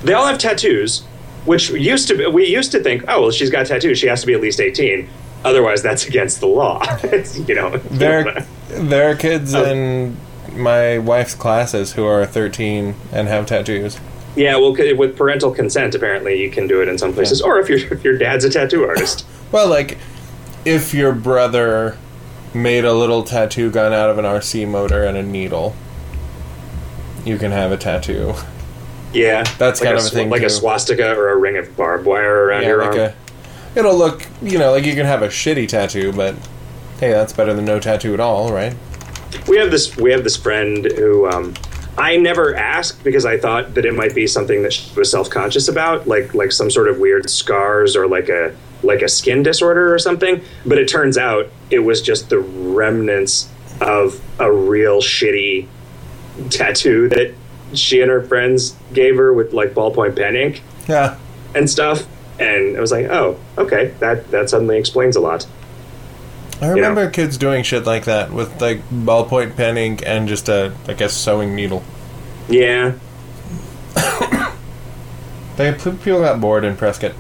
they all have tattoos, which used to be, we used to think, oh well, she's got tattoos, she has to be at least 18. Otherwise, that's against the law. you know, There, there are kids Oh. in my wife's classes who are 13 and have tattoos. Yeah, well, with parental consent, apparently you can do it in some places, or if your if your dad's a tattoo artist. Well, like, if your brother made a little tattoo gun out of an RC motor and a needle, you can have a tattoo. Yeah, That's like kind a of a thing, like a swastika or a ring of barbed wire around Yeah, your like arm. a. It'll look, you know, like you can have a shitty tattoo, but hey, that's better than no tattoo at all, right? we have this we have this friend who um, I never asked because I thought that it might be something that she was self conscious about, like like some sort of weird scars or like a like a skin disorder or something. But it turns out it was just the remnants of a real shitty tattoo that she and her friends gave her with like ballpoint pen ink Yeah. and stuff. And I was like, oh, okay, that that suddenly explains a lot. I remember kids doing shit like that with like ballpoint pen ink and just a, I guess, sewing needle. Yeah, They people got bored in Prescott.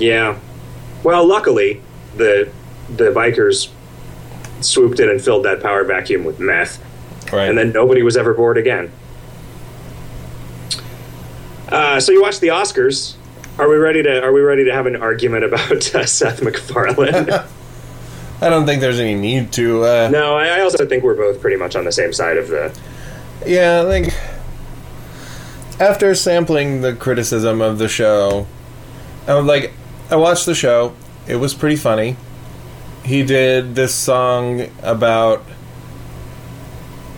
Yeah. Well, luckily, the the bikers swooped in and filled that power vacuum with meth, Right. and then nobody was ever bored again. Uh, so you watched the Oscars. Are we ready to Are we ready to have an argument about uh, Seth MacFarlane? I don't think there's any need to. Uh, no, I, I also think we're both pretty much on the same side of the. Yeah, I think after sampling the criticism of the show, I was like, I watched the show. It was pretty funny. He did this song about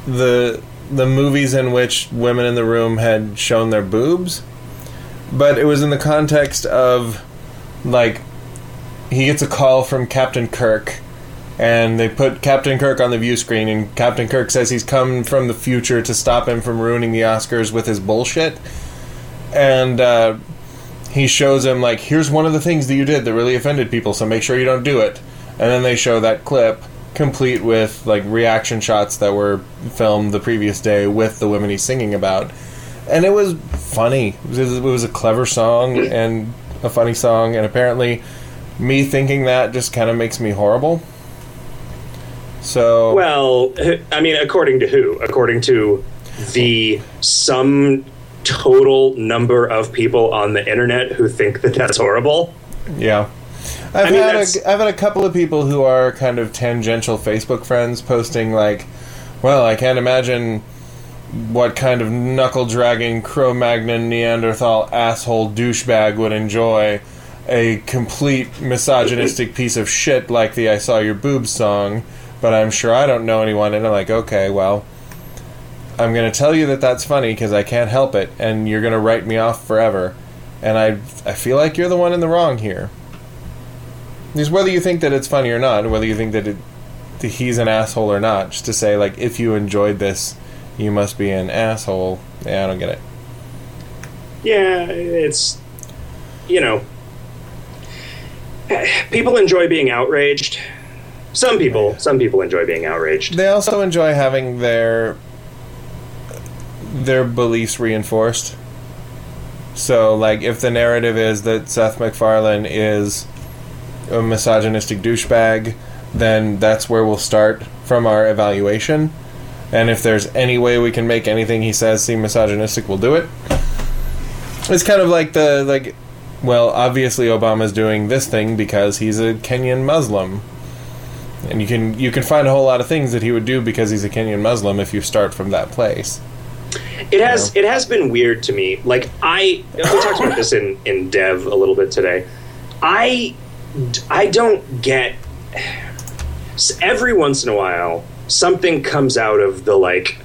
the the movies in which women in the room had shown their boobs, but it was in the context of like he gets a call from Captain Kirk and they put Captain Kirk on the view screen, and Captain Kirk says he's come from the future to stop him from ruining the Oscars with his bullshit. And uh, he shows him, like, here's one of the things that you did that really offended people, so make sure you don't do it. And then they show that clip, complete with, like, reaction shots that were filmed the previous day with the women he's singing about. And it was funny. It was, a clever song and a funny song, and apparently, me thinking that just kind of makes me horrible. So Well, I mean, according to who? According to the some total number of people on the internet who think that that's horrible. yeah, I've mean, had that's- a, I've had a couple of people who are kind of tangential Facebook friends posting like, "Well, I can't imagine what kind of knuckle dragging Cro-Magnon Neanderthal asshole douchebag would enjoy." A complete misogynistic piece of shit like the "I Saw Your Boobs" song, but I'm sure I don't know anyone, and I'm like, okay, well, I'm going to tell you that that's funny because I can't help it, and you're going to write me off forever. And I, I feel like you're the one in the wrong here. Because whether you think that it's funny or not, whether you think that, it, that he's an asshole or not, just to say, like, if you enjoyed this, you must be an asshole. Yeah, I don't get it. Yeah, it's you know, people enjoy being outraged. Some people, some people enjoy being outraged. They also enjoy having their their beliefs reinforced. So, like, if the narrative is that Seth MacFarlane is a misogynistic douchebag, then that's where we'll start from our evaluation. And if there's any way we can make anything he says seem misogynistic, we'll do it. It's kind of like the like, well, obviously Obama's doing this thing because he's a Kenyan Muslim and you can you can find a whole lot of things that he would do because he's a Kenyan Muslim if you start from that place. It has it has been weird to me. Like I we talked about this in in Dev a little bit today. I I don't get every once in a while something comes out of the like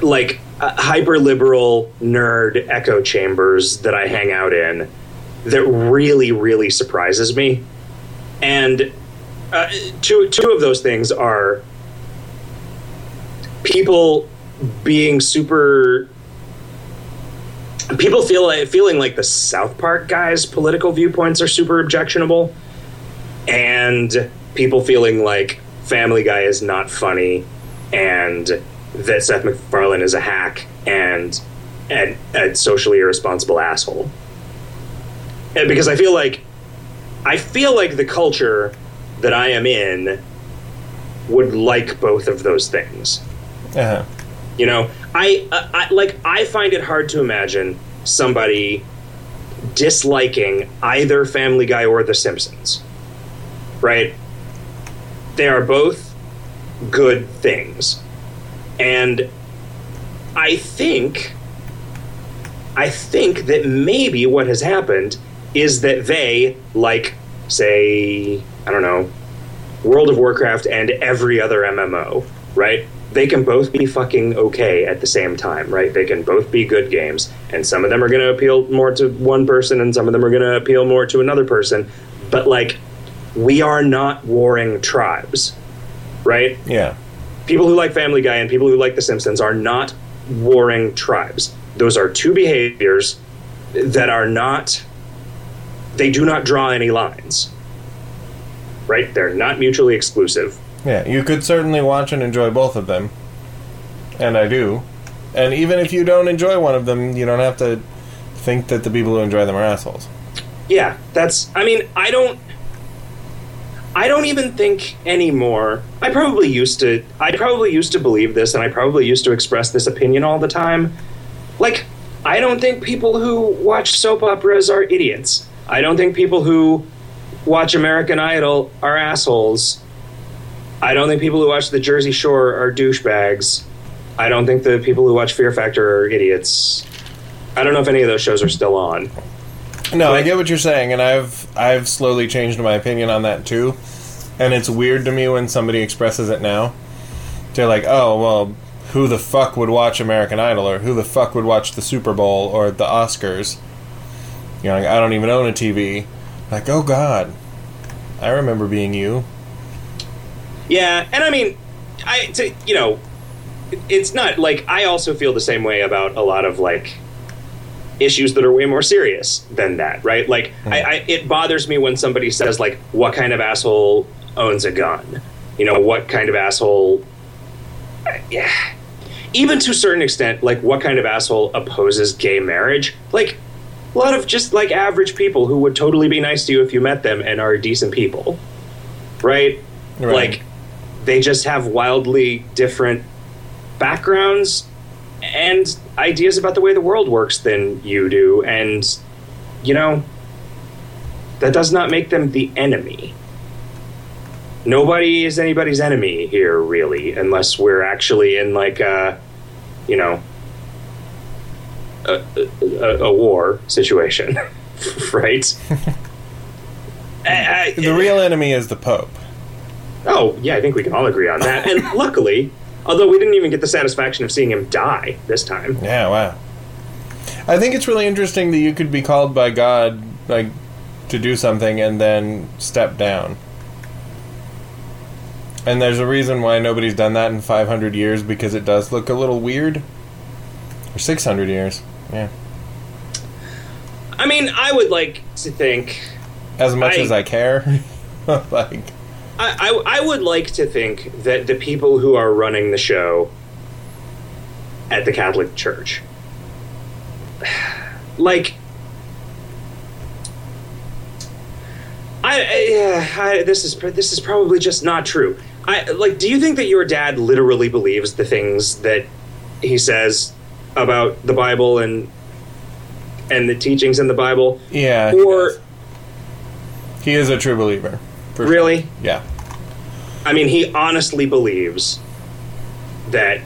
like uh, hyper liberal nerd echo chambers that I hang out in that really really surprises me. And uh, two two of those things are people being super people feel like feeling like the South Park guys' political viewpoints are super objectionable, and people feeling like Family Guy is not funny, and that Seth MacFarlane is a hack and and a socially irresponsible asshole. And because I feel like I feel like the culture that I am in would like both of those things. Uh-huh. You know, I, uh, I like I find it hard to imagine somebody disliking either Family Guy or The Simpsons. Right? They are both good things. And I think I think that maybe what has happened is that they, like, say, I don't know, World of Warcraft and every other MMO, right? They can both be fucking okay at the same time, right? They can both be good games, and some of them are going to appeal more to one person, and some of them are going to appeal more to another person. But like, we are not warring tribes, right? Yeah. People who like Family Guy and people who like The Simpsons are not warring tribes. Those are two behaviors that are not. They do not draw any lines. Right? They're not mutually exclusive. Yeah, you could certainly watch and enjoy both of them. And I do. And even if you don't enjoy one of them, you don't have to think that the people who enjoy them are assholes. Yeah, that's. I mean, I don't. I don't even think anymore. I probably used to. I probably used to believe this, and I probably used to express this opinion all the time. Like, I don't think people who watch soap operas are idiots. I don't think people who watch American Idol are assholes. I don't think people who watch The Jersey Shore are douchebags. I don't think the people who watch Fear Factor are idiots. I don't know if any of those shows are still on. No, I get what you're saying, and I've I've slowly changed my opinion on that too. And it's weird to me when somebody expresses it now. They're like, "Oh, well, who the fuck would watch American Idol, or who the fuck would watch the Super Bowl or the Oscars?" You know, like, I don't even own a TV. Like, oh God, I remember being you. Yeah, and I mean, I to, you know, it's not like I also feel the same way about a lot of like issues that are way more serious than that, right? Like, I, hmm. I it bothers me when somebody says like, "What kind of asshole owns a gun?" You know, what kind of asshole? Yeah, even to a certain extent, like, what kind of asshole opposes gay marriage? Like, a lot of just like average people who would totally be nice to you if you met them and are decent people, right? Right. Like, they just have wildly different backgrounds and ideas about the way the world works than you do. And you know that does not make them the enemy. Nobody is anybody's enemy here really unless we're actually in like a you know a, a, a war situation right? I- I- The real enemy is the Pope. Oh, yeah, I think we can all agree on that. And luckily, although we didn't even get the satisfaction of seeing him die this time. Yeah, wow. I think it's really interesting that you could be called by God, like, to do something and then step down. And there's a reason why nobody's done that in 500 years because it does look a little weird. Or 600 years. Yeah. I mean, I would like to think. As much I- as I care. like, I, I, I would like to think that the people who are running the show at the Catholic Church, like, I, I, I this is this is probably just not true. I like. Do you think that your dad literally believes the things that he says about the Bible and and the teachings in the Bible? yeah. he Or does. He is a true believer. For sure. really? Yeah. I mean, he honestly believes that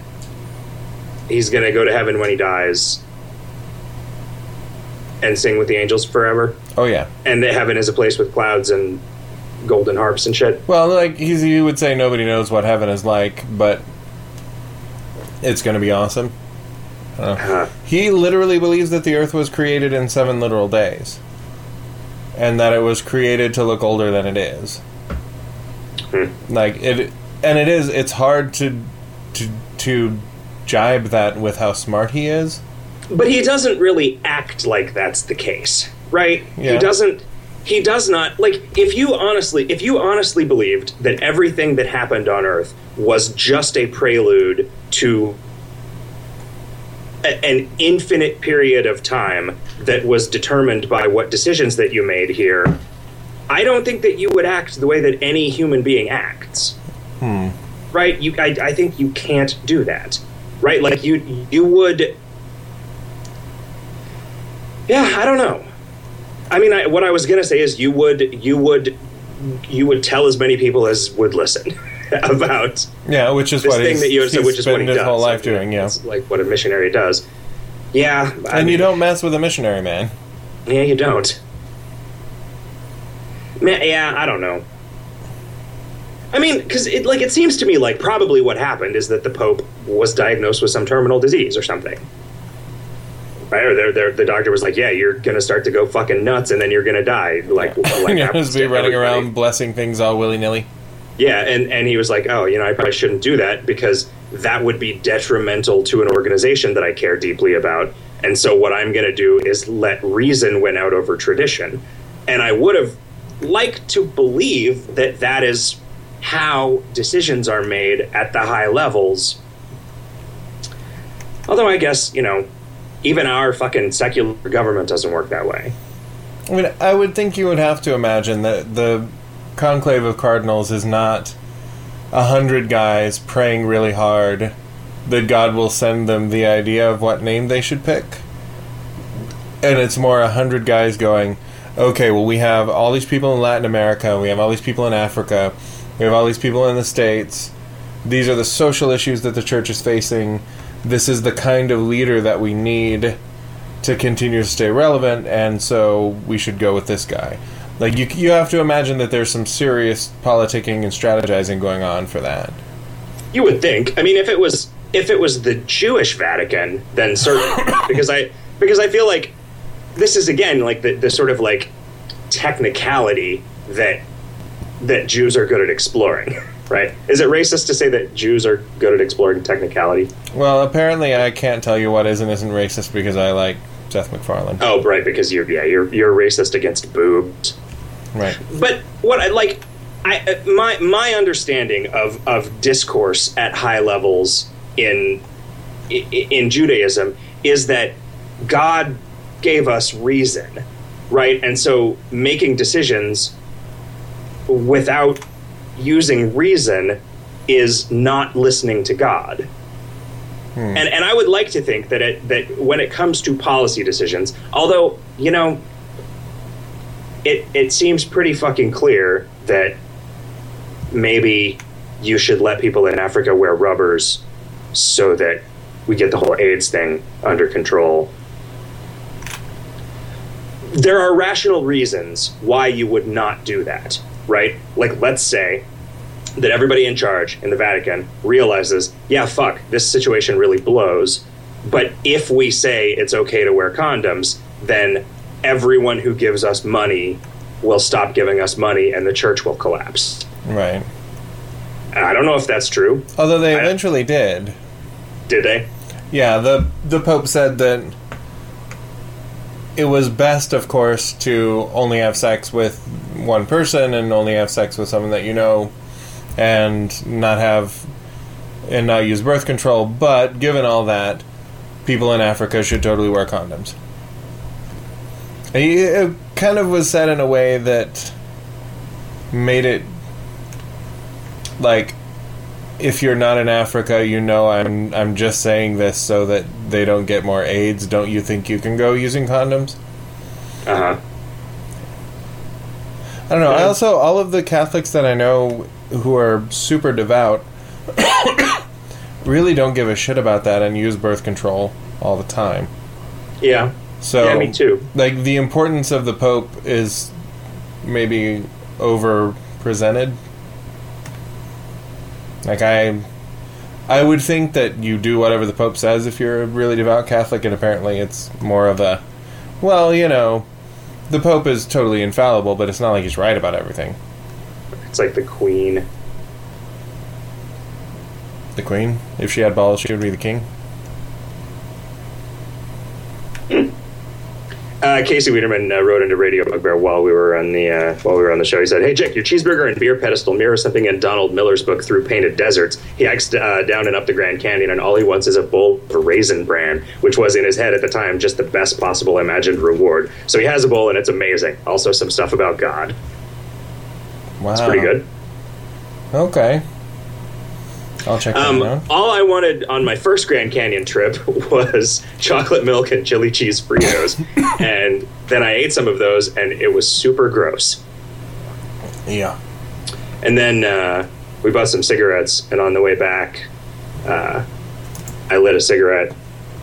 he's going to go to heaven when he dies and sing with the angels forever, Oh, yeah. and that heaven is a place with clouds and golden harps and shit. Well, like he's, he would say, nobody knows what heaven is like, but it's going to be awesome. Uh, He literally believes that the Earth was created in seven literal days, and that it was created to look older than it is. Hmm. Like it, and it is. It's hard to to to jibe that with how smart he is. but he doesn't really act like that's the case, right? Yeah. He doesn't. He does not like. If you honestly, if you honestly believed that everything that happened on Earth was just a prelude to a- an infinite period of time that was determined by what decisions that you made here, I don't think that you would act the way that any human being acts. Hmm. Right? You, I, I think you can't do that. Right? Like you, you would. Yeah, I don't know. I mean, I, what I was gonna say is you would, you would, you would tell as many people as would listen about Yeah, which is this what thing that you said, which is what he his does. whole life doing. Yeah, it's like what a missionary does. Yeah, I and you don't mess with a missionary man. Yeah, you don't. Yeah, I don't know. I mean, because it like it seems to me like probably what happened is that the Pope was diagnosed with some terminal disease or something. Right? Or they're, they're, the doctor was like, "Yeah, you're gonna start to go fucking nuts, and then you're gonna die." Like, like You're be running around blessing things all willy nilly. Yeah, and and he was like, "Oh, you know, I probably shouldn't do that because that would be detrimental to an organization that I care deeply about. And so what I'm going to do is let reason win out over tradition." And I would have liked to believe that that is how decisions are made at the high levels. Although I guess, you know, even our fucking secular government doesn't work that way. I mean, I would think you would have to imagine that the conclave of cardinals is not a hundred guys praying really hard that God will send them the idea of what name they should pick. And it's more a hundred guys going, okay, well, we have all these people in Latin America, we have all these people in Africa, we have all these people in the States. These are the social issues that the church is facing. This is the kind of leader that we need to continue to stay relevant, and so we should go with this guy. Like you, you have to imagine that there's some serious politicking and strategizing going on for that. You would think. I mean, if it was if it was the Jewish Vatican, then certainly because I because I feel like this is again like the, the sort of like technicality that that Jews are good at exploring. Right? Is it racist to say that Jews are good at exploring technicality? Well, apparently, I can't tell you what is and isn't racist because I like Seth MacFarlane. Oh, right, because you're yeah you're you're racist against boobs. Right. But what I like, I uh, my my understanding of of discourse at high levels in in Judaism is that God gave us reason, right? And so making decisions without using reason is not listening to God. Hmm. And, and I would like to think that it, that when it comes to policy decisions, although you know it it seems pretty fucking clear that maybe you should let people in Africa wear rubbers so that we get the whole AIDS thing under control. There are rational reasons why you would not do that, right? Like let's say that everybody in charge in the Vatican realizes, yeah, fuck, this situation really blows. But if we say it's okay to wear condoms, then everyone who gives us money will stop giving us money and the church will collapse. Right. I don't know if that's true. Although they I- eventually did. Did they? Yeah, the the Pope said that it was best, of course, to only have sex with one person and only have sex with someone that you know, and not have and not use birth control. But given all that, people in Africa should totally wear condoms. It kind of was said in a way that made it like if you're not in Africa, you know I'm I'm just saying this so that they don't get more AIDS. Don't you think you can go using condoms? Uh huh. I don't know. I also all of the Catholics that I know who are super devout really don't give a shit about that and use birth control all the time. Yeah. So yeah, me too. like the importance of the Pope is maybe over presented. Like I I would think that you do whatever the Pope says if you're a really devout Catholic and apparently it's more of a well, you know, the Pope is totally infallible, but it's not like he's right about everything. It's like the Queen. The Queen, if she had balls, she would be the king. Uh, Casey Wiederman uh, wrote into Radio Bugbear while we were on the uh, while we were on the show. He said, "Hey Jick, your cheeseburger and beer pedestal mirror something in Donald Miller's book Through Painted Deserts. He hikes uh, down and up the Grand Canyon, and all he wants is a bowl of raisin bran, which was in his head at the time just the best possible imagined reward. So he has a bowl, and it's amazing. Also, some stuff about God. Wow, It's pretty good. Okay, I'll check that Um, out. all I wanted on my first Grand Canyon trip was chocolate milk and chili cheese Fritos, and then I ate some of those, and it was super gross. Yeah, And then uh, we bought some cigarettes, and on the way back, uh, I lit a cigarette,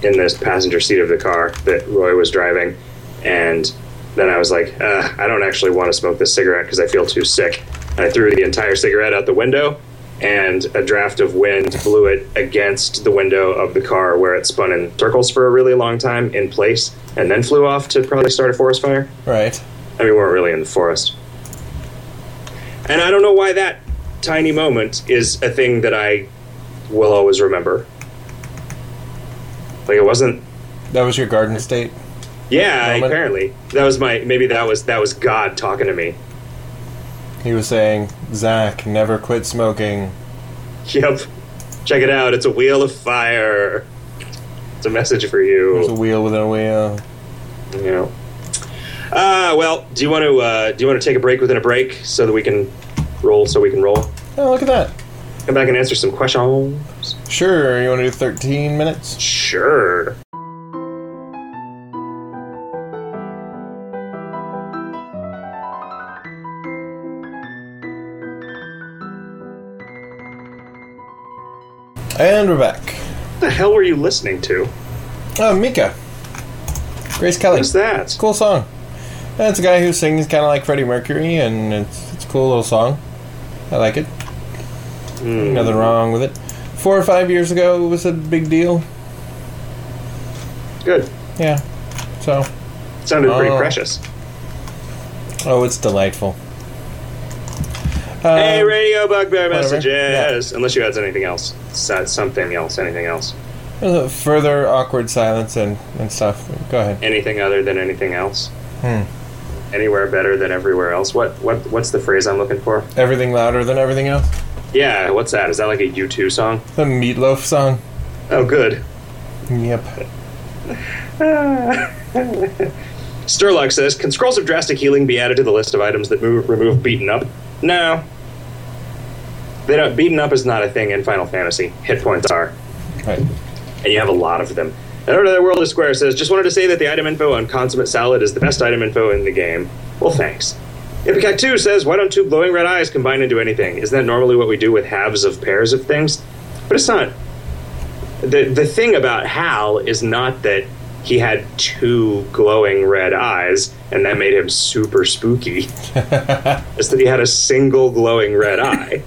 in this passenger seat of the car that Roy was driving, and then I was like, uh, I don't actually want to smoke this cigarette because I feel too sick. And I threw the entire cigarette out the window, and a draft of wind blew it against the window of the car where it spun in circles for a really long time in place, and then flew off to probably start a forest fire. Right. I mean, we weren't really in the forest. And I don't know why that tiny moment is a thing that I will always remember. Like it wasn't. That was your garden state. Yeah, Moment? apparently that was my. Maybe that was that was God talking to me. He was saying, Zach, never quit smoking. Yep. Check it out. It's a wheel of fire. It's a message for you. There's a wheel within a wheel. You know. Uh, well, do you want to uh, do you want to take a break within a break so that we can roll? So we can roll. Oh, look at that. Come back and answer some questions. Sure, you want to do 13 minutes? Sure. And we're back. What the hell were you listening to? Oh, Mika. Grace Kelly. What's that? Cool song. That's a guy who sings kind of like Freddie Mercury, and it's, it's a cool little song. I like it. Hmm. Nothing wrong with it. Four or five years ago, it was a big deal. Good. Yeah. So, It Sounded pretty Oh. precious. oh, it's delightful. Uh, hey, radio bugbear messages. Unless you had anything else, Something else, anything else, uh, further awkward silence and, and stuff. Go ahead. anything other than anything else. Hmm. Anywhere better than everywhere else. What what what's the phrase I'm looking for? Everything louder than everything else. Yeah, what's that? Is that like a U2 song? The Meatloaf song. Oh, good. Yep. Sturlock says, "Can scrolls of drastic healing be added to the list of items that move, remove beaten up?" No. They don't. Beaten up is not a thing in Final Fantasy. Hit points are. Right. and you have a lot of them. And over the World of Square says, just wanted to say that the item info on consummate salad is the best item info in the game. Well, thanks. Ipecac 2 says, why don't two glowing red eyes combine into anything? Isn't that normally what we do with halves of pairs of things? But it's not. The, the thing about Hal is not that he had two glowing red eyes and that made him super spooky. it's that he had a single glowing red eye.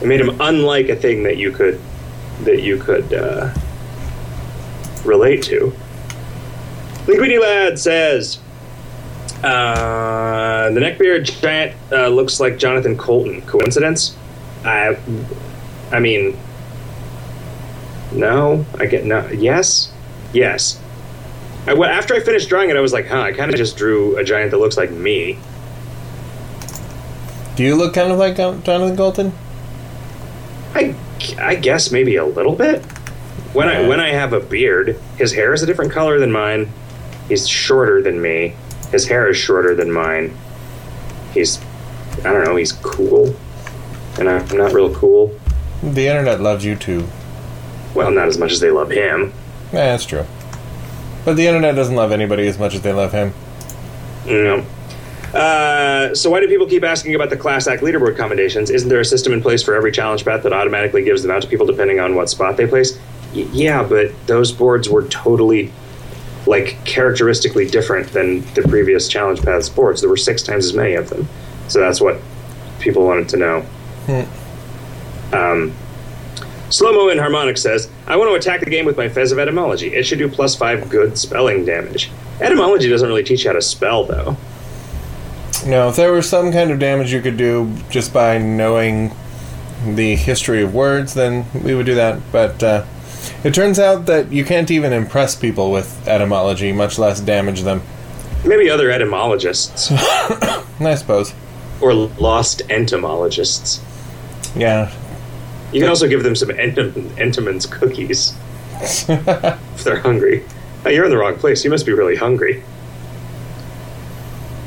It made him unlike a thing that you could that you could uh, relate to. Linguini Lad says, uh, the neckbeard giant uh, looks like Jonathan Coulton. Coincidence? I, I mean, no. I get no. Yes, yes. I, after I finished drawing it, I was like, huh. I kind of just drew a giant that looks like me. Do you look kind of like uh, Jonathan Coulton? I, I guess maybe a little bit. When I when I have a beard, his hair is a different color than mine. He's shorter than me. His hair is shorter than mine. He's I don't know. He's cool, and I'm not real cool. The internet loves you too. Well, not as much as they love him. Yeah, that's true. But the internet doesn't love anybody as much as they love him. Know. Uh, so why do people keep asking about the Class Act leaderboard commendations? Isn't there a system in place for every challenge path that automatically gives them out to people depending on what spot they place? Y- yeah, but those boards were totally, like, characteristically different than the previous challenge paths boards. There were six times as many of them. So that's what people wanted to know. Um, Slow Mo in Harmonic says, I want to attack the game with my Fez of Etymology. It should do plus five good spelling damage. Etymology doesn't really teach you how to spell, though. No, if there was some kind of damage you could do just by knowing the history of words, then we would do that. But uh, it turns out that you can't even impress people with etymology, much less damage them. Maybe other etymologists I suppose. or lost entomologists. Yeah. You can also give them some Entom- Entenmann's cookies if they're hungry. Oh, you're in the wrong place. You must be really hungry.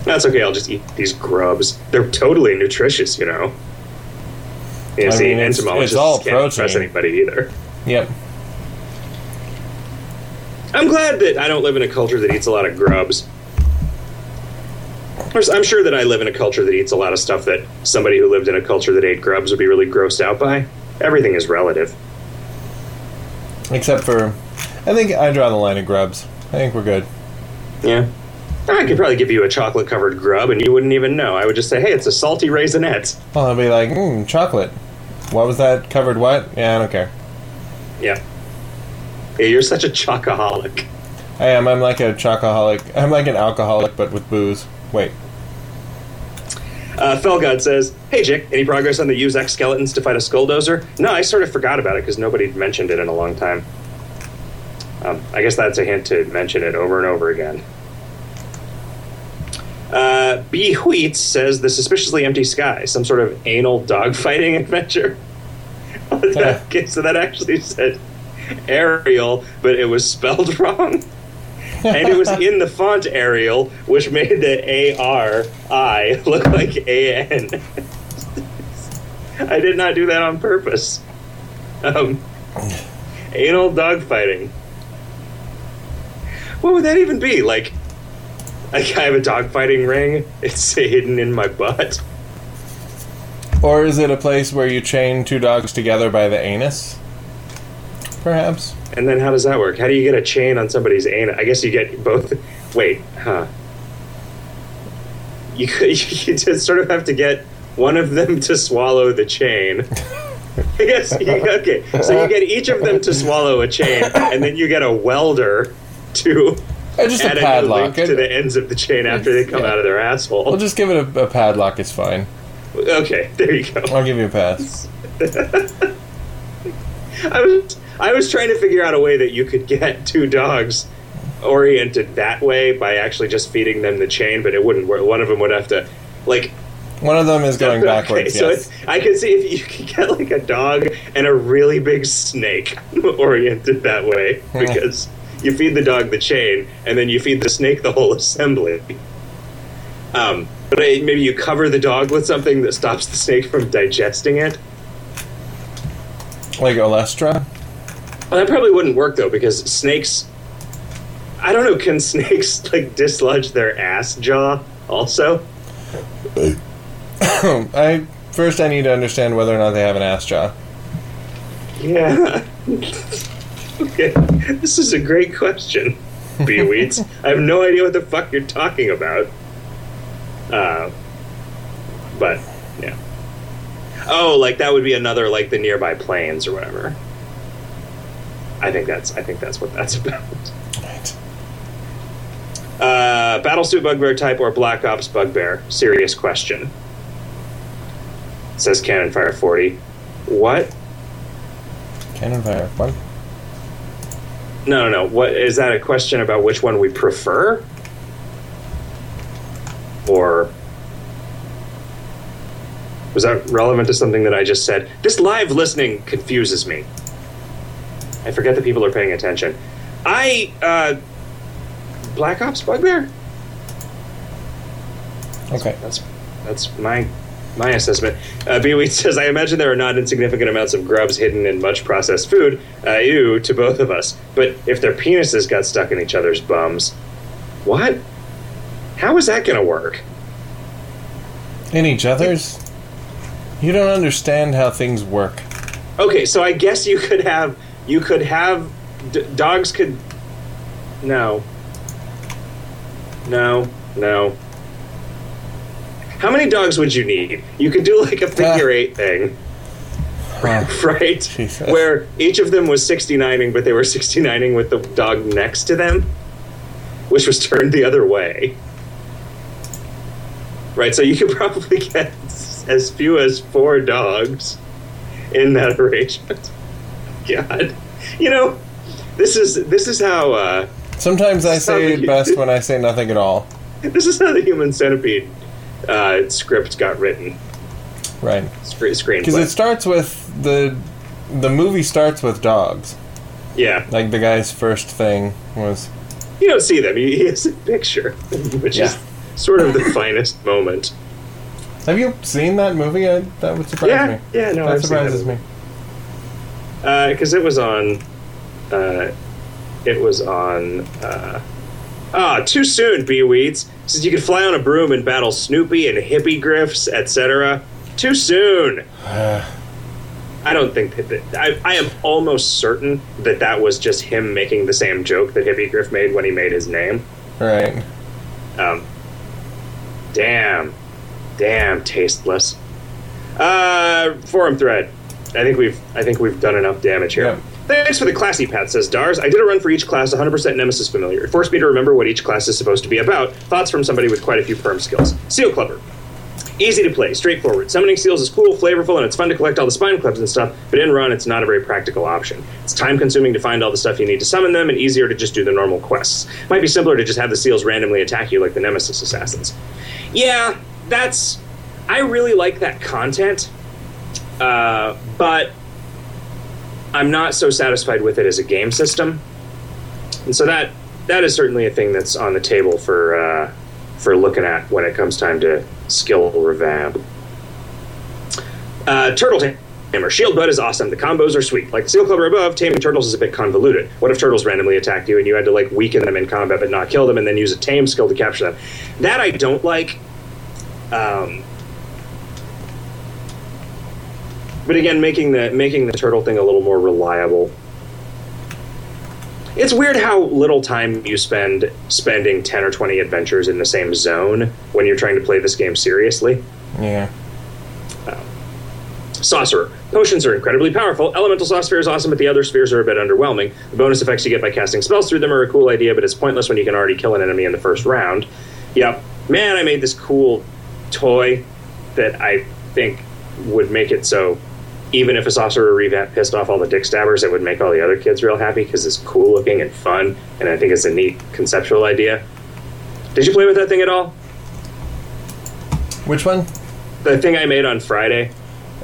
That's okay. I'll just eat these grubs. They're totally nutritious, you know. You I see, mean, it's- entomologists it's all can't impress anybody either. Yep. I'm glad that I don't live in a culture that eats a lot of grubs. Of I'm sure that I live in a culture that eats a lot of stuff that somebody who lived in a culture that ate grubs would be really grossed out by. Everything is relative. Except for, I think I draw the line at grubs. I think we're good. Yeah. I could probably give you a chocolate covered grub and you wouldn't even know. I would just say, hey, it's a salty raisinette. Well, I'd be like, hmm, chocolate. What was that? Covered what? Yeah, I don't care. Yeah. Yeah, you're such a chocoholic. I am. I'm like a chocoholic. I'm like an alcoholic, but with booze. Wait. Uh, Felgod says, Hey, Jick, any progress on the use X skeletons to fight a skulldozer? No, I sort of forgot about it because nobody mentioned it in a long time. Um, I guess that's a hint to mention it over and over again. Uh, B. Wheat says, The suspiciously empty sky, some sort of anal dogfighting adventure. okay, so that actually said Ariel, but it was spelled wrong. and it was in the font Arial, which made the A R I look like A N. I did not do that on purpose. Um, anal dogfighting. What would that even be? Like, like I have a dogfighting ring. It's hidden in my butt. Or is it a place where you chain two dogs together by the anus? Perhaps. And then how does that work? How do you get a chain on somebody's anus? I guess you get both. Wait, huh? You you just sort of have to get one of them to swallow the chain. I guess you, okay. So you get each of them to swallow a chain, and then you get a welder to Uh, just a add a padlock. link to the ends of the chain after they come Yeah. out of their asshole. We'll just give it a, a padlock. It's fine. Okay, there you go. I'll give you a pass. I was I was trying to figure out a way that you could get two dogs oriented that way by actually just feeding them the chain, but it wouldn't work. One of them would have to like One of them is going backwards. Okay, so yes. it's, I can see if you could get like a dog and a really big snake oriented that way because you feed the dog the chain and then you feed the snake the whole assembly. Um, but maybe you cover the dog with something that stops the snake from digesting it. Like Olestra? Well, that probably wouldn't work though because snakes. I don't know. Can snakes like dislodge their ass jaw also? I first I need to understand whether or not they have an ass jaw. Yeah. okay. This is a great question, Beeweeds. I have no idea what the fuck you're talking about. Uh, but yeah. Oh, like that would be another like the nearby planes or whatever. I think that's I think that's what that's about. Right. Uh, Battlesuit Bugbear type or Black Ops Bugbear? Serious question. Says Cannon Fire 40. What? Cannon fire. What? No, no, no. What is that a question about which one we prefer? Or was that relevant to something that I just said? This live listening confuses me. I forget that people are paying attention. I uh Black Ops Bugbear? Okay. That's that's my my assessment. Uh, Beweed says, I imagine there are not insignificant amounts of grubs hidden in much processed food. Uh, ew to both of us. But if their penises got stuck in each other's bums, what? How is that going to work? In each other's? You don't understand how things work. Okay, so I guess you could have you could have d- dogs could no no no. How many dogs would you need? You could do like a figure eight thing. Huh. right? Jesus. Where each of them was 69ing, but they were 69ing with the dog next to them, which was turned the other way. Right, so you could probably get as few as four dogs in that arrangement. God, you know, this is this is how uh, Sometimes I say it best when I say nothing at all. this is how the Human Centipede uh, script got written. Right. Scre- screenplay. Because it starts with the the movie starts with dogs. yeah, Like the guy's first thing was you don't see them. He, has a picture, which is sort of the finest moment. Have you seen that movie? I, that would surprise Yeah, me. yeah, no, that I've seen surprises that. me. because it was on. Uh, it was on. Uh, ah, too soon, Beeweeds. Says you could fly on a broom and battle Snoopy and hippie griffs, etc. Too soon. I don't think that, that I, I am almost certain that that was just him making the same joke that Hippie Griff made when he made his name. Right. Um, damn, damn, tasteless. Uh, forum thread. I think we've I think we've done enough damage here. Yep. Thanks for the classy pat, says Dars. I did a run for each class, 100% Nemesis familiar. It forced me to remember what each class is supposed to be about. Thoughts from somebody with quite a few perm skills. Seal Clubber. Easy to play, straightforward. Summoning seals is cool, flavorful, and it's fun to collect all the spine clubs and stuff, but in run, it's not a very practical option. It's time consuming to find all the stuff you need to summon them, and easier to just do the normal quests. Might be simpler to just have the seals randomly attack you like the Nemesis assassins. Yeah, that's. I really like that content, uh, but I'm not so satisfied with it as a game system, and so that that is certainly a thing that's on the table for uh, for looking at when it comes time to skill revamp. Uh, Turtle Tamer. Shieldbutt is awesome. The combos are sweet. Like Seal Clubber above, taming turtles is a bit convoluted. What if turtles randomly attacked you and you had to like weaken them in combat but not kill them and then use a tame skill to capture them? That I don't like. Um, but again, making the making the turtle thing a little more reliable. It's weird how little time you spend spending ten or twenty adventures in the same zone when you're trying to play this game seriously. Yeah. Uh, sorcerer. Potions are incredibly powerful. Elemental Sphere is awesome, but the other spheres are a bit underwhelming. The bonus effects you get by casting spells through them are a cool idea, but it's pointless when you can already kill an enemy in the first round. Yep. Man, I made this cool toy that I think would make it so even if a Sauceror revamp pissed off all the dick stabbers, it would make all the other kids real happy because it's cool looking and fun, and I think it's a neat conceptual idea. Did you play with that thing at all? Which one? The thing I made on Friday.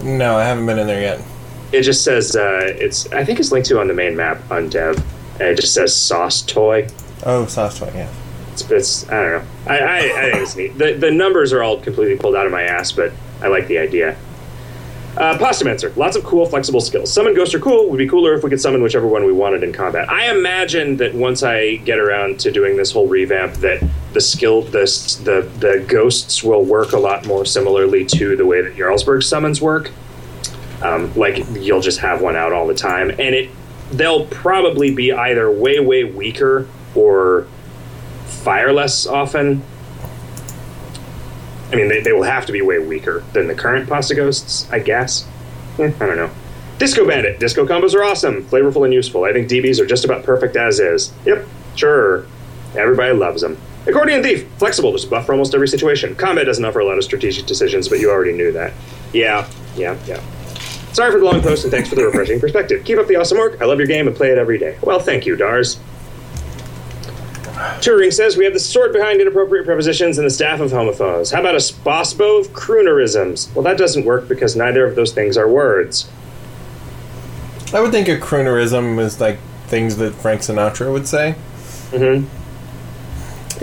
No, I haven't been in there yet. It just says uh, it's. I think it's linked to on the main map on Dev, and it just says sauce toy. Oh, sauce toy. Yeah. It's, it's I don't know. I, I, I think it's neat. The the numbers are all completely pulled out of my ass, but I like the idea. Uh, Pastamancer. Lots of cool, flexible skills. Summon ghosts are cool. Would be cooler if we could summon whichever one we wanted in combat. I imagine that once I get around to doing this whole revamp, that the skill, the the the ghosts will work a lot more similarly to the way that Jarlsberg summons work. Um, like you'll just have one out all the time, and it they'll probably be either way way weaker or fire less often. I mean, they, they will have to be way weaker than the current pasta ghosts, I guess. Eh, I don't know. Disco Bandit. Disco combos are awesome, flavorful, and useful. I think DBs are just about perfect as is. Yep, sure. Everybody loves them. Accordion Thief. Flexible, just buff for almost every situation. Combat doesn't offer a lot of strategic decisions, but you already knew that. Yeah, yeah, yeah. Sorry for the long post, and thanks for the refreshing perspective. Keep up the awesome work. I love your game and play it every day. Well, thank you, Dars. Turing says we have the sword behind inappropriate prepositions and the staff of homophones. How about a sposbo of croonerisms? Well, that doesn't work because neither of those things are words. I would think a croonerism is like things that Frank Sinatra would say. Mm-hmm.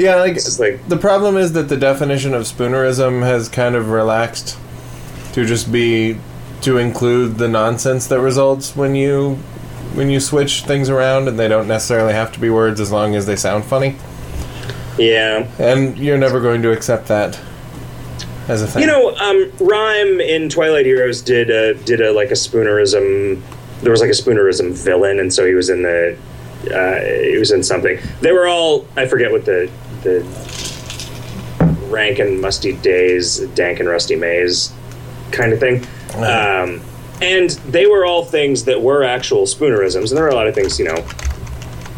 Yeah, like, like the problem is that the definition of spoonerism has kind of relaxed to just be to include the nonsense that results when you when you switch things around and they don't necessarily have to be words as long as they sound funny. yeah. And you're never going to accept that as a thing. You know, um, Rhyme in Twilight Heroes did a, did a like a spoonerism. There was like a spoonerism villain, and so he was in the uh, he was in something. They were all I forget what the the rank and musty days, dank and rusty maze kind of thing. Um, and they were all things that were actual spoonerisms, and there are a lot of things, you know,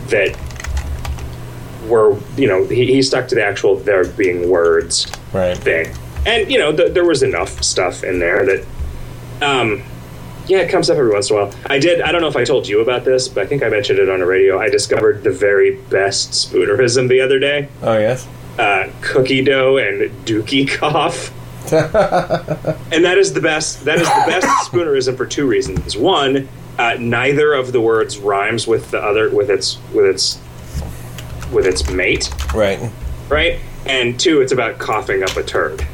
that were, you know, he, he stuck to the actual there being words right. thing. And you know, th- there was enough stuff in there that, um, yeah, it comes up every once in a while. I did. I don't know if I told you about this, but I think I mentioned it on the radio. I discovered the very best spoonerism the other day: Oh yes. uh, cookie dough and dookie cough. and that is the best. That is the best spoonerism for two reasons. One, uh, neither of the words rhymes with the other with its with its with its mate, right. right? And two, it's about coughing up a turd.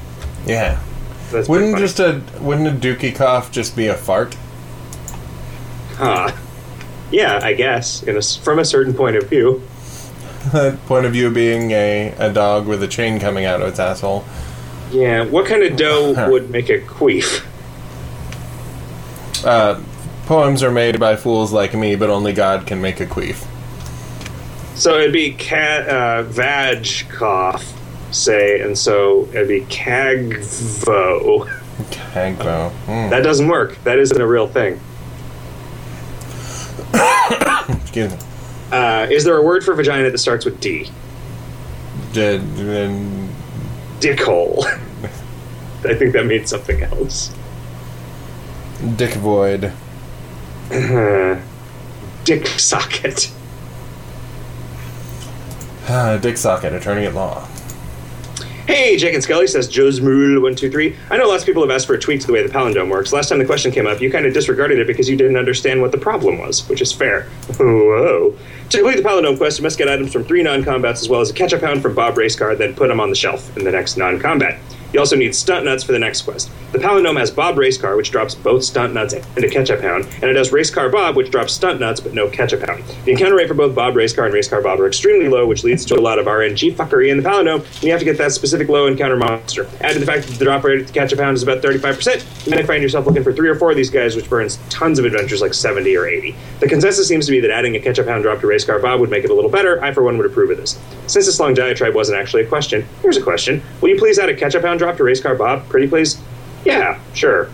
Yeah. That's Wouldn't just a wouldn't a dookie cough just be a fart? Huh. Yeah, I guess, in a from a certain point of view. Point of view being a, a dog with a chain coming out of its asshole. Yeah, what kind of dough would make a queef? Uh, Poems are made by fools like me, but only God can make a queef. So it'd be cat uh, vag cough, say, and so it'd be cagvo. Cagbo. Mm. That doesn't work. That isn't a real thing. Excuse me. Uh, is there a word for vagina that starts with D? And Dickhole. I think that means something else. Dick Void. Dick socket. Dick Socket, attorney at law. Hey, Jick and Scully says Joe's Mule one two three. I know lots of people have asked for a tweak to the way the palindrome works. Last time the question came up, you kind of disregarded it because you didn't understand what the problem was, which is fair. Whoa. To complete the palindrome quest, you must get items from three non-combats as well as a ketchup hound from Bob Racecar, then put them on the shelf in the next non-combat. You also need stunt nuts for the next quest. The palindrome has Bob Racecar, which drops both stunt nuts and a ketchup hound, and it has Racecar Bob, which drops stunt nuts but no ketchup hound. The encounter rate for both Bob Racecar and Racecar Bob are extremely low, which leads to a lot of RNG fuckery in the palindrome, and you have to get that specific low encounter monster. Add to the fact that the drop rate at the ketchup hound is about 35%, you might find yourself looking for three or four of these guys, which burns tons of adventures like 70 or 80. The consensus seems to be that adding a ketchup hound drop to Racecar Bob would make it a little better. I, for one, would approve of this. Since this long diatribe wasn't actually a question, here's a question. Will you please add a ketchup hound drop to race car Bob? Pretty please? Yeah, sure.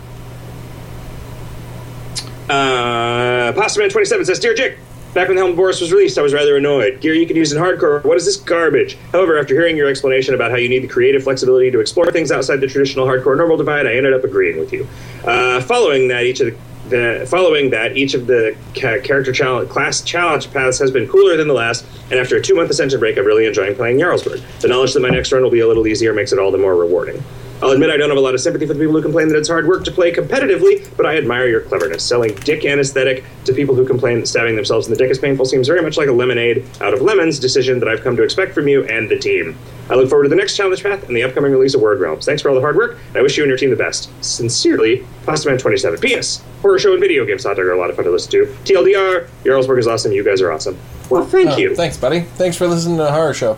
Uh, Pastaman27 says, Dear Jick, back when the Helm Boris was released, I was rather annoyed. Gear you can use in hardcore, what is this garbage? However, after hearing your explanation about how you need the creative flexibility to explore things outside the traditional hardcore normal divide, I ended up agreeing with you. Uh, following that, each of the the, following that, each of the character challenge, class challenge paths has been cooler than the last, and after a two month ascension break, I'm really enjoying playing Jarlsberg. The knowledge that my next run will be a little easier makes it all the more rewarding. I'll admit I don't have a lot of sympathy for the people who complain that it's hard work to play competitively, but I admire your cleverness. Selling dick anesthetic to people who complain that stabbing themselves in the dick is painful seems very much like a lemonade out of lemons decision that I've come to expect from you and the team. I look forward to the next challenge path and the upcoming release of Word Realms. Thanks for all the hard work, and I wish you and your team the best. Sincerely, Pastaman27. P.S. Horror show and video games hot dog are a lot of fun to listen to. TLDR, Jarlsberg is awesome. You guys are awesome. Well, thank Oh, you. Thanks, buddy. Thanks for listening to the horror show.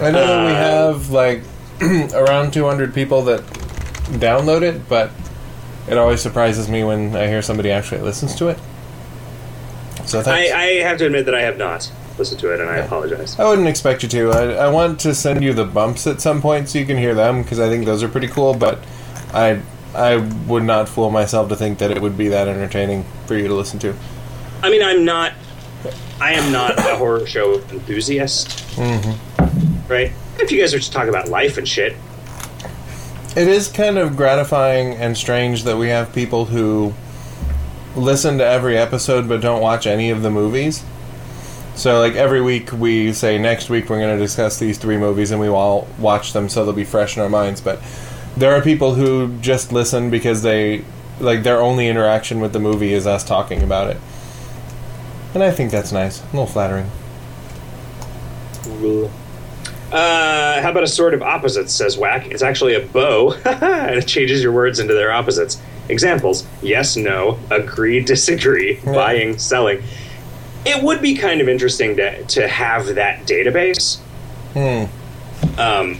I know that we Uh, have like around 200 people that download it, but it always surprises me when I hear somebody actually listens to it. So I. I have to admit that I have not listened to it, and I apologize. I wouldn't expect you to. I, I want to send you the bumps at some point so you can hear them because I think those are pretty cool. But I I would not fool myself to think that it would be that entertaining for you to listen to. I mean, I'm not. I am not a horror show enthusiast. Mm-hmm. Right? If you guys are just talking about life and shit, It is kind of gratifying and strange that we have people who listen to every episode but don't watch any of the movies. So, like every week, we say next week we're going to discuss these three movies, and we all watch them so they'll be fresh in our minds. But there are people who just listen because they like their only interaction with the movie is us talking about it, and I think that's nice, a little flattering. Uh, how about a sword of opposites, says Whack. It's actually a bow, and it changes your words into their opposites. Examples yes, no, agree, disagree, Yeah. buying, selling. It would be kind of interesting to, to have that database. Hmm. Um,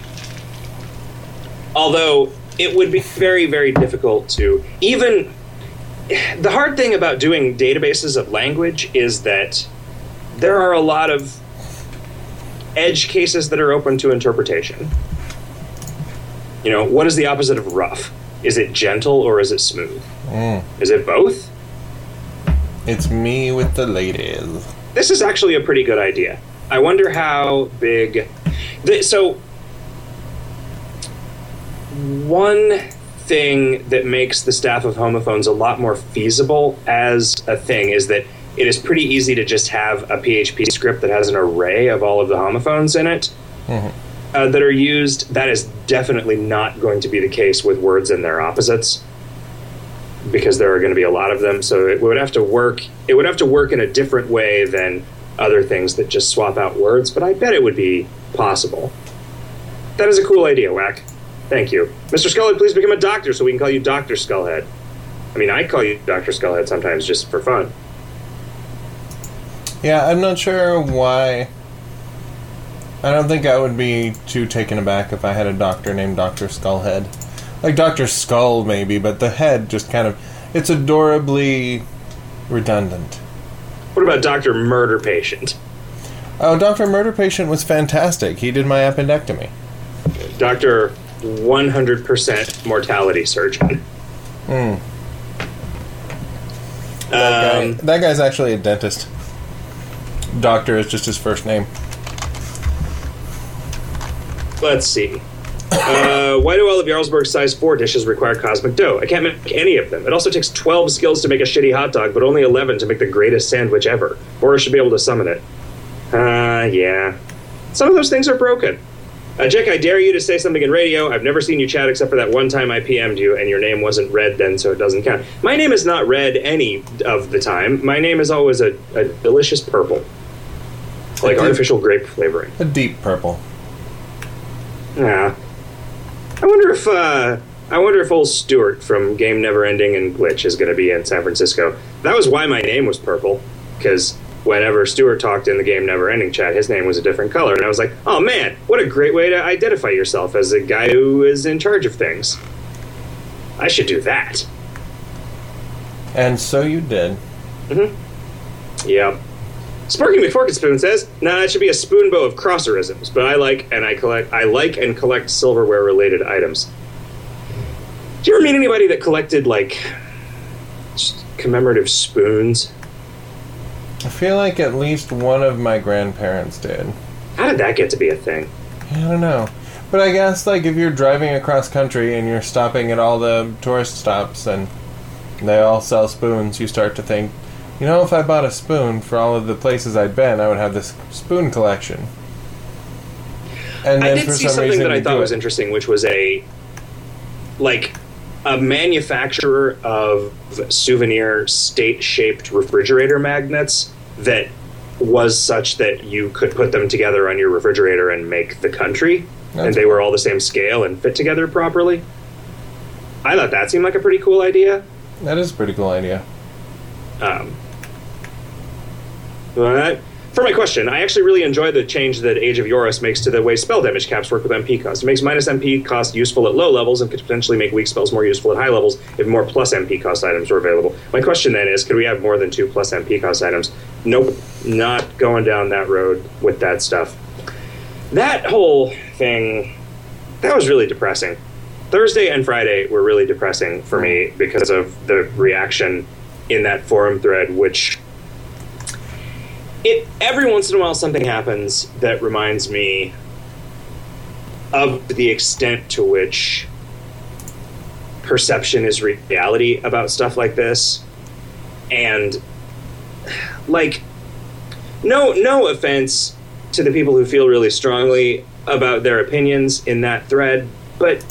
although it would be very, very difficult to even. The hard thing about doing databases of language is that there are a lot of edge cases that are open to interpretation. You know, what is the opposite of rough? Is it gentle or is it smooth? Mm. Is it both? It's me with the ladies. This is actually a pretty good idea. I wonder how big. The, so, one thing that makes the staff of homophones a lot more feasible as a thing is that it is pretty easy to just have a PHP script that has an array of all of the homophones in it Mhm. uh, that are used. That is definitely not going to be the case with words and their opposites because there are going to be a lot of them. So it would have to work. It would have to work in a different way than other things that just swap out words. But I bet it would be possible. That is a cool idea, Whack. Thank you, Mr. Skullhead. Please become a doctor so we can call you Doctor Skullhead. I mean, I call you Doctor Skullhead sometimes just for fun. Yeah, I'm not sure why. I don't think I would be too taken aback if I had a doctor named Doctor Skullhead. Like Doctor Skull, maybe, but the head just kind of. It's adorably redundant. What about Doctor Murder Patient? Oh, Doctor Murder Patient was fantastic. He did my appendectomy. Doctor 100% mortality surgeon. Hmm. That, guy, Um, that guy's actually a dentist. Doctor is just his first name. let's see. Uh, why do all of Jarlsberg's size 4 dishes require cosmic dough? I can't make any of them. It also takes 12 skills to make a shitty hot dog, but only 11 to make the greatest sandwich ever. Boris should be able to summon it. Uh, yeah. Some of those things are broken. Uh, Jick, I dare you to say something in radio. I've never seen you chat except for that one time I PM'd you, and your name wasn't read then, so it doesn't count. My name is not read any of the time. My name is always a, a delicious purple. Like artificial grape flavoring. A deep purple. Yeah. I wonder if uh, I wonder if old Stewart from Game Never Ending and Glitch is going to be in San Francisco. That was why my name was purple, because whenever Stewart talked in the Game Never Ending chat, his name was a different color, and I was like, oh man, what a great way to identify yourself as a guy who is in charge of things. I should do that. And so you did. Yeah. Sparky McForkenspoon says, "Nah, it should be a spoon bow of crosserisms, but I like and I collect I like and collect silverware related items." Do you ever meet anybody that collected like just commemorative spoons? I feel like at least one of my grandparents did. How did that get to be a thing? I don't know. But I guess, like, if you're driving across country and you're stopping at all the tourist stops and they all sell spoons, you start to think, you know, if I bought a spoon for all of the places I'd been, I would have this spoon collection. And I did see some something that I thought was it. interesting, which was a like a manufacturer of souvenir state-shaped refrigerator magnets that was such that you could put them together on your refrigerator and make the country, and they were all the same scale and fit together properly. I thought that seemed like a pretty cool idea. That is a pretty cool idea. Um, but for my question, I actually really enjoy the change that Age of Eurus makes to the way spell damage caps work with MP cost. It makes minus MP cost useful at low levels and could potentially make weak spells more useful at high levels if more plus MP cost items were available. My question then is, could we have more than two plus MP cost items? Nope, not going down that road with that stuff. That whole thing, that was really depressing. Thursday and Friday were really depressing for me because of the reaction in that forum thread, which it every once in a while something happens that reminds me of the extent to which perception is reality about stuff like this. And like no no offense to the people who feel really strongly about their opinions in that thread but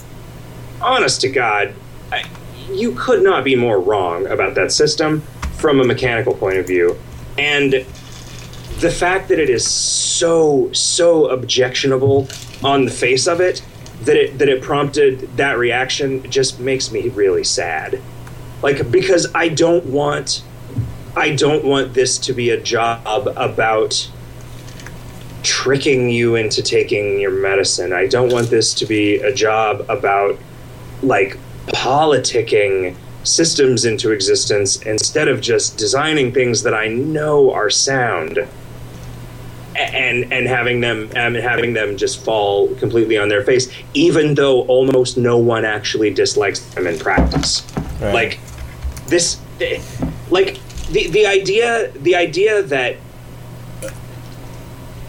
honest to god I, you could not be more wrong about that system from a mechanical point of view. And the fact that it is so so objectionable on the face of it that it that it prompted that reaction just makes me really sad. Like because i don't want i don't want this to be a job about tricking you into taking your medicine. I don't want this to be a job about like politicking systems into existence instead of just designing things that I know are sound and and having them and having them just fall completely on their face even though almost no one actually dislikes them in practice Right. like this like the the idea the idea that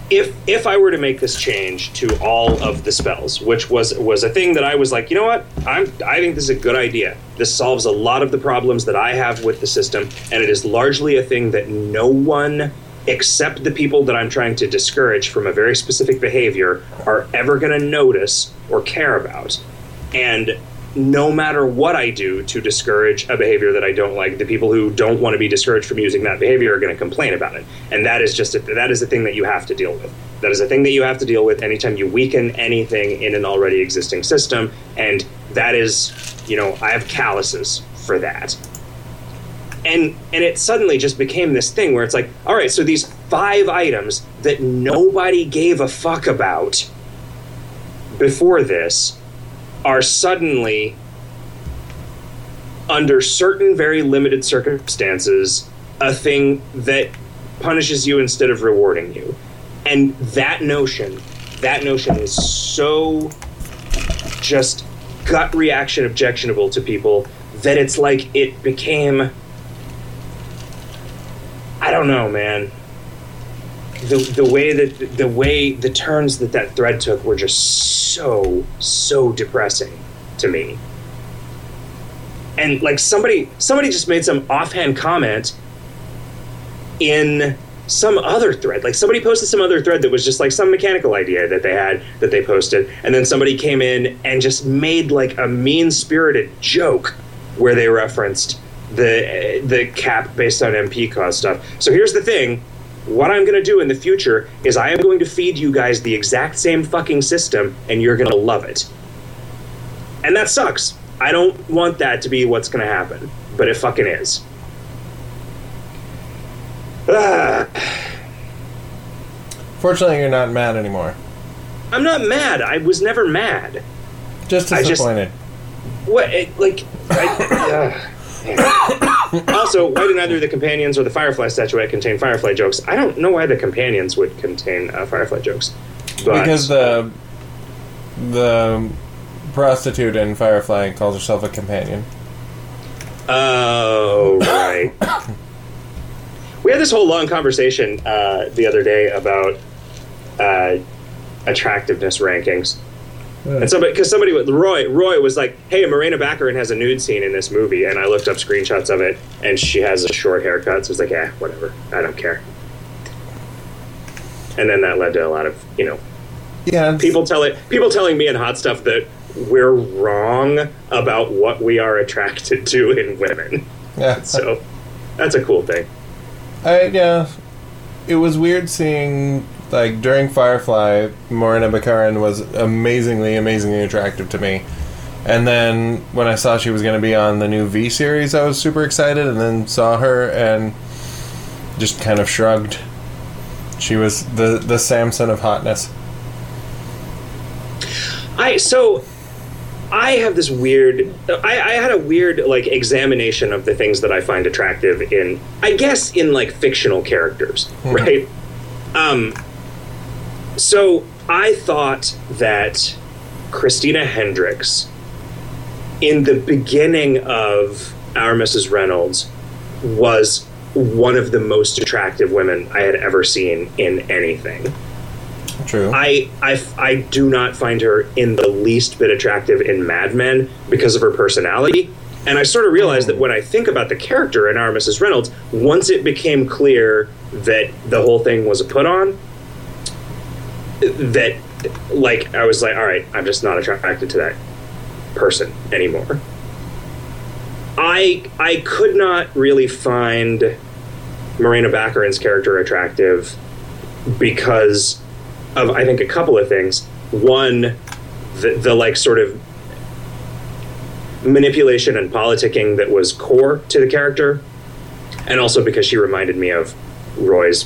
if if I were to make this change to all of the spells, which was was a thing that I was like, you know what, I'm I think this is a good idea. This solves a lot of the problems that I have with the system, and it is largely a thing that no one except the people that I'm trying to discourage from a very specific behavior are ever going to notice or care about. And no matter what I do to discourage a behavior that I don't like, the people who don't want to be discouraged from using that behavior are going to complain about it. And that is just a, that is a thing that you have to deal with. That is a thing that you have to deal with anytime you weaken anything in an already existing system. And that is, you know, I have calluses for that. And and it suddenly just became this thing where it's like, all right, so these five items that nobody gave a fuck about before this are suddenly under certain very limited circumstances, a thing that punishes you instead of rewarding you. And that notion, that notion is so just gut reaction objectionable to people that it's like it became don't know, man. The the way that the way the turns that that thread took were just so so depressing to me. And like somebody somebody just made some offhand comment in some other thread. Like somebody posted some other thread that was just like some mechanical idea that they had that they posted, and then somebody came in and just made like a mean spirited joke where they referenced the the cap based on MP cost stuff. So here's the thing. What I'm going to do in the future is I am going to feed you guys the exact same fucking system and you're going to love it. And that sucks. I don't want that to be what's going to happen, but it fucking is. Ah. Fortunately, you're not mad anymore. I'm not mad. I was never mad. Just I just- disappointed. What? It, like, I, uh, also, why did neither the companions or the Firefly statuette contain Firefly jokes? I don't know why the companions would contain uh, Firefly jokes. But, because the the prostitute in Firefly calls herself a companion. Oh, right. we had this whole long conversation uh, the other day about uh, attractiveness rankings. And somebody, because somebody, with- Roy, Roy was like, "Hey, Morena Baccarin has a nude scene in this movie," and I looked up screenshots of it, and she has a short haircut. So I was like, "Yeah, whatever, I don't care." And then that led to a lot of, you know, Yeah, people telling people telling me in hot stuff that we're wrong about what we are attracted to in women. yeah. So that's a cool thing. I yeah, it was weird seeing like during Firefly, Morena Baccarin was amazingly, amazingly attractive to me. And then when I saw she was going to be on the new V series, I was super excited. And then saw her and just kind of shrugged. She was the the Samson of hotness. I so I have this weird. I, I had a weird like examination of the things that I find attractive in. I guess in like fictional characters, right? Um. So I thought that Christina Hendricks, in the beginning of Our Mrs. Reynolds, was one of the most attractive women I had ever seen in anything. True. I, I, I do not find her in the least bit attractive in Mad Men because of her personality. And I sort of realized that when I think about the character in Our Mrs. Reynolds, once it became clear that the whole thing was a put on, that, like, I was like, all right, I'm just not attracted to that person anymore. I, I could not really find Morena Baccarin's character attractive because of I think a couple of things. One, the, the like sort of manipulation and politicking that was core to the character, and also because she reminded me of Roy's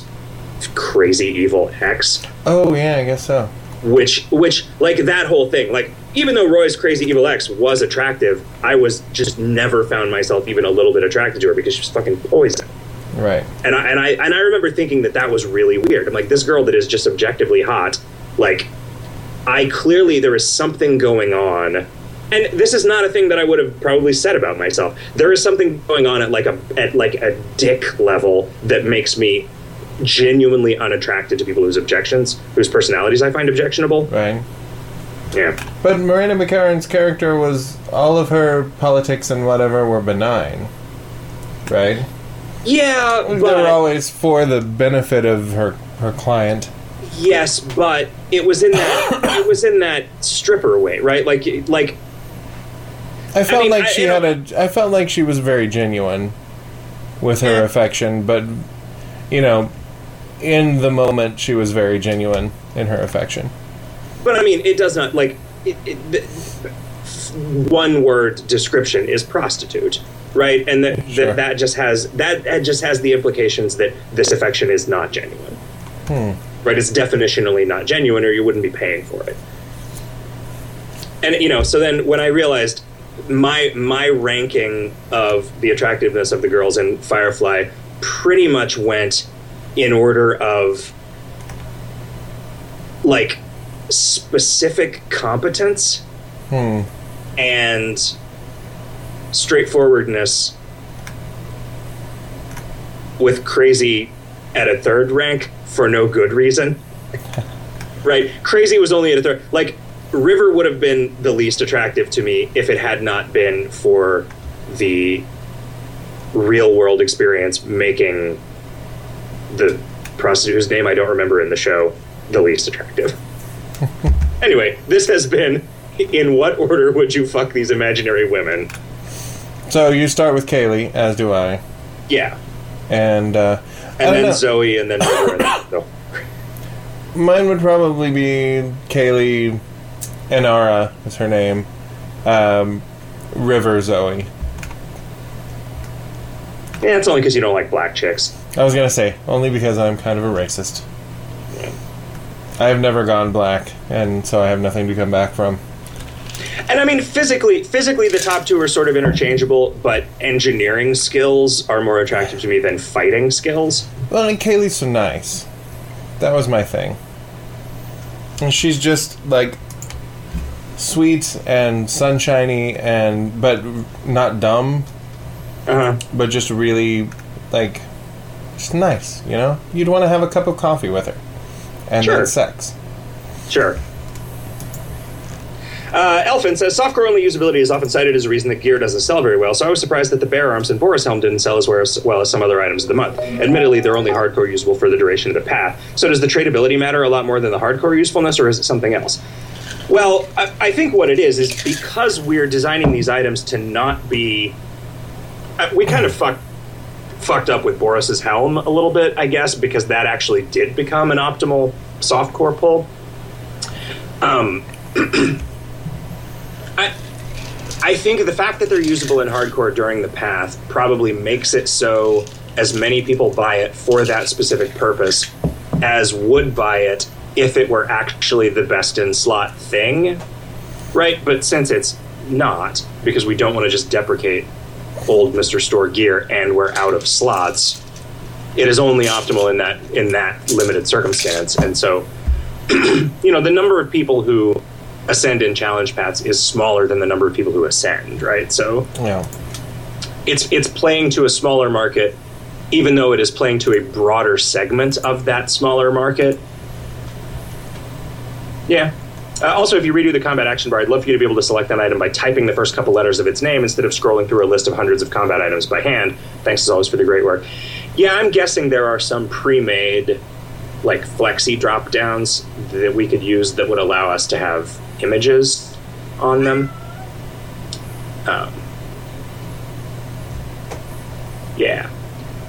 crazy evil ex, oh yeah, I guess so. which which like that whole thing like even though Roy's crazy evil ex was attractive, I was just never found myself even a little bit attracted to her because she was fucking poison. Right. And I and I and I remember thinking that that was really weird. I'm like, this girl that is just objectively hot, like, I clearly there is something going on. And this is not a thing that I would have probably said about myself. There is something going on at like a at like a dick level that makes me genuinely unattracted to people whose objections, whose personalities I find objectionable. Right. Yeah. But Morena Baccarin's character was all of her politics and whatever were benign. Right? Yeah, they were always for the benefit of her her client. yes, but it was in that it was in that stripper way, right? Like like I felt mean, like I- she had a I felt like she was very genuine with her affection, but you know, in the moment she was very genuine in her affection. But I mean, it does not like it, it, one word description is prostitute, right? And that, Sure. that that just has that, that just has the implications that this affection is not genuine, hmm. right? It's definitionally not genuine, or you wouldn't be paying for it. And you know, so then when I realized my my ranking of the attractiveness of the girls in Firefly pretty much went in order of like specific competence Hmm. and straightforwardness with crazy at a third rank for no good reason. right? Crazy was only at a third. Like, River would have been the least attractive to me if it had not been for the real world experience making the prostitute whose name I don't remember in the show the least attractive. anyway, this has been in what order would you fuck these imaginary women? So you start with Kaylee, as do I, Yeah. and uh, And then know. Zoe and then River and then, no. Mine would probably be Kaylee Inara is her name. Um, River Zoe. Yeah, it's only because you don't like black chicks. I was gonna say only because I'm kind of a racist. I have never gone black, and so I have nothing to come back from. And I mean, physically, physically, the top two are sort of interchangeable, but engineering skills are more attractive to me than fighting skills. Well, and Kaylee's so nice. That was my thing. And she's just like sweet and sunshiny and but not dumb, Uh huh. but just really like just nice, you know? You'd want to have a cup of coffee with her. And Sure. then sex. Sure. Uh, Elfin says softcore only usability is often cited as a reason that gear doesn't sell very well, so I was surprised that the Bear Arms and Boris Helm didn't sell as well as, well as some other items of the month. Admittedly, they're only hardcore usable for the duration of the path. So does the tradability matter a lot more than the hardcore usefulness, or is it something else? Well, I, I think what it is is because we're designing these items to not be. Uh, we kind of fucked fucked up with Boris's helm a little bit, I guess, because that actually did become an optimal softcore pull. Um, I, I think the fact that they're usable in hardcore during the path probably makes it so as many people buy it for that specific purpose as would buy it if it were actually the best in slot thing, right? But since it's not, because we don't want to just deprecate old Mr. Store gear and we're out of slots, it is only optimal in that in that limited circumstance. And so, you know, the number of people who ascend in challenge paths is smaller than the number of people who ascend, right? So Yeah. it's it's playing to a smaller market, even though it is playing to a broader segment of that smaller market. Yeah. Uh, also, if you redo the combat action bar, I'd love for you to be able to select that item by typing the first couple letters of its name instead of scrolling through a list of hundreds of combat items by hand. Thanks as always for the great work. Yeah, I'm guessing there are some pre-made, like flexi drop downs that we could use that would allow us to have images on them. Um, yeah.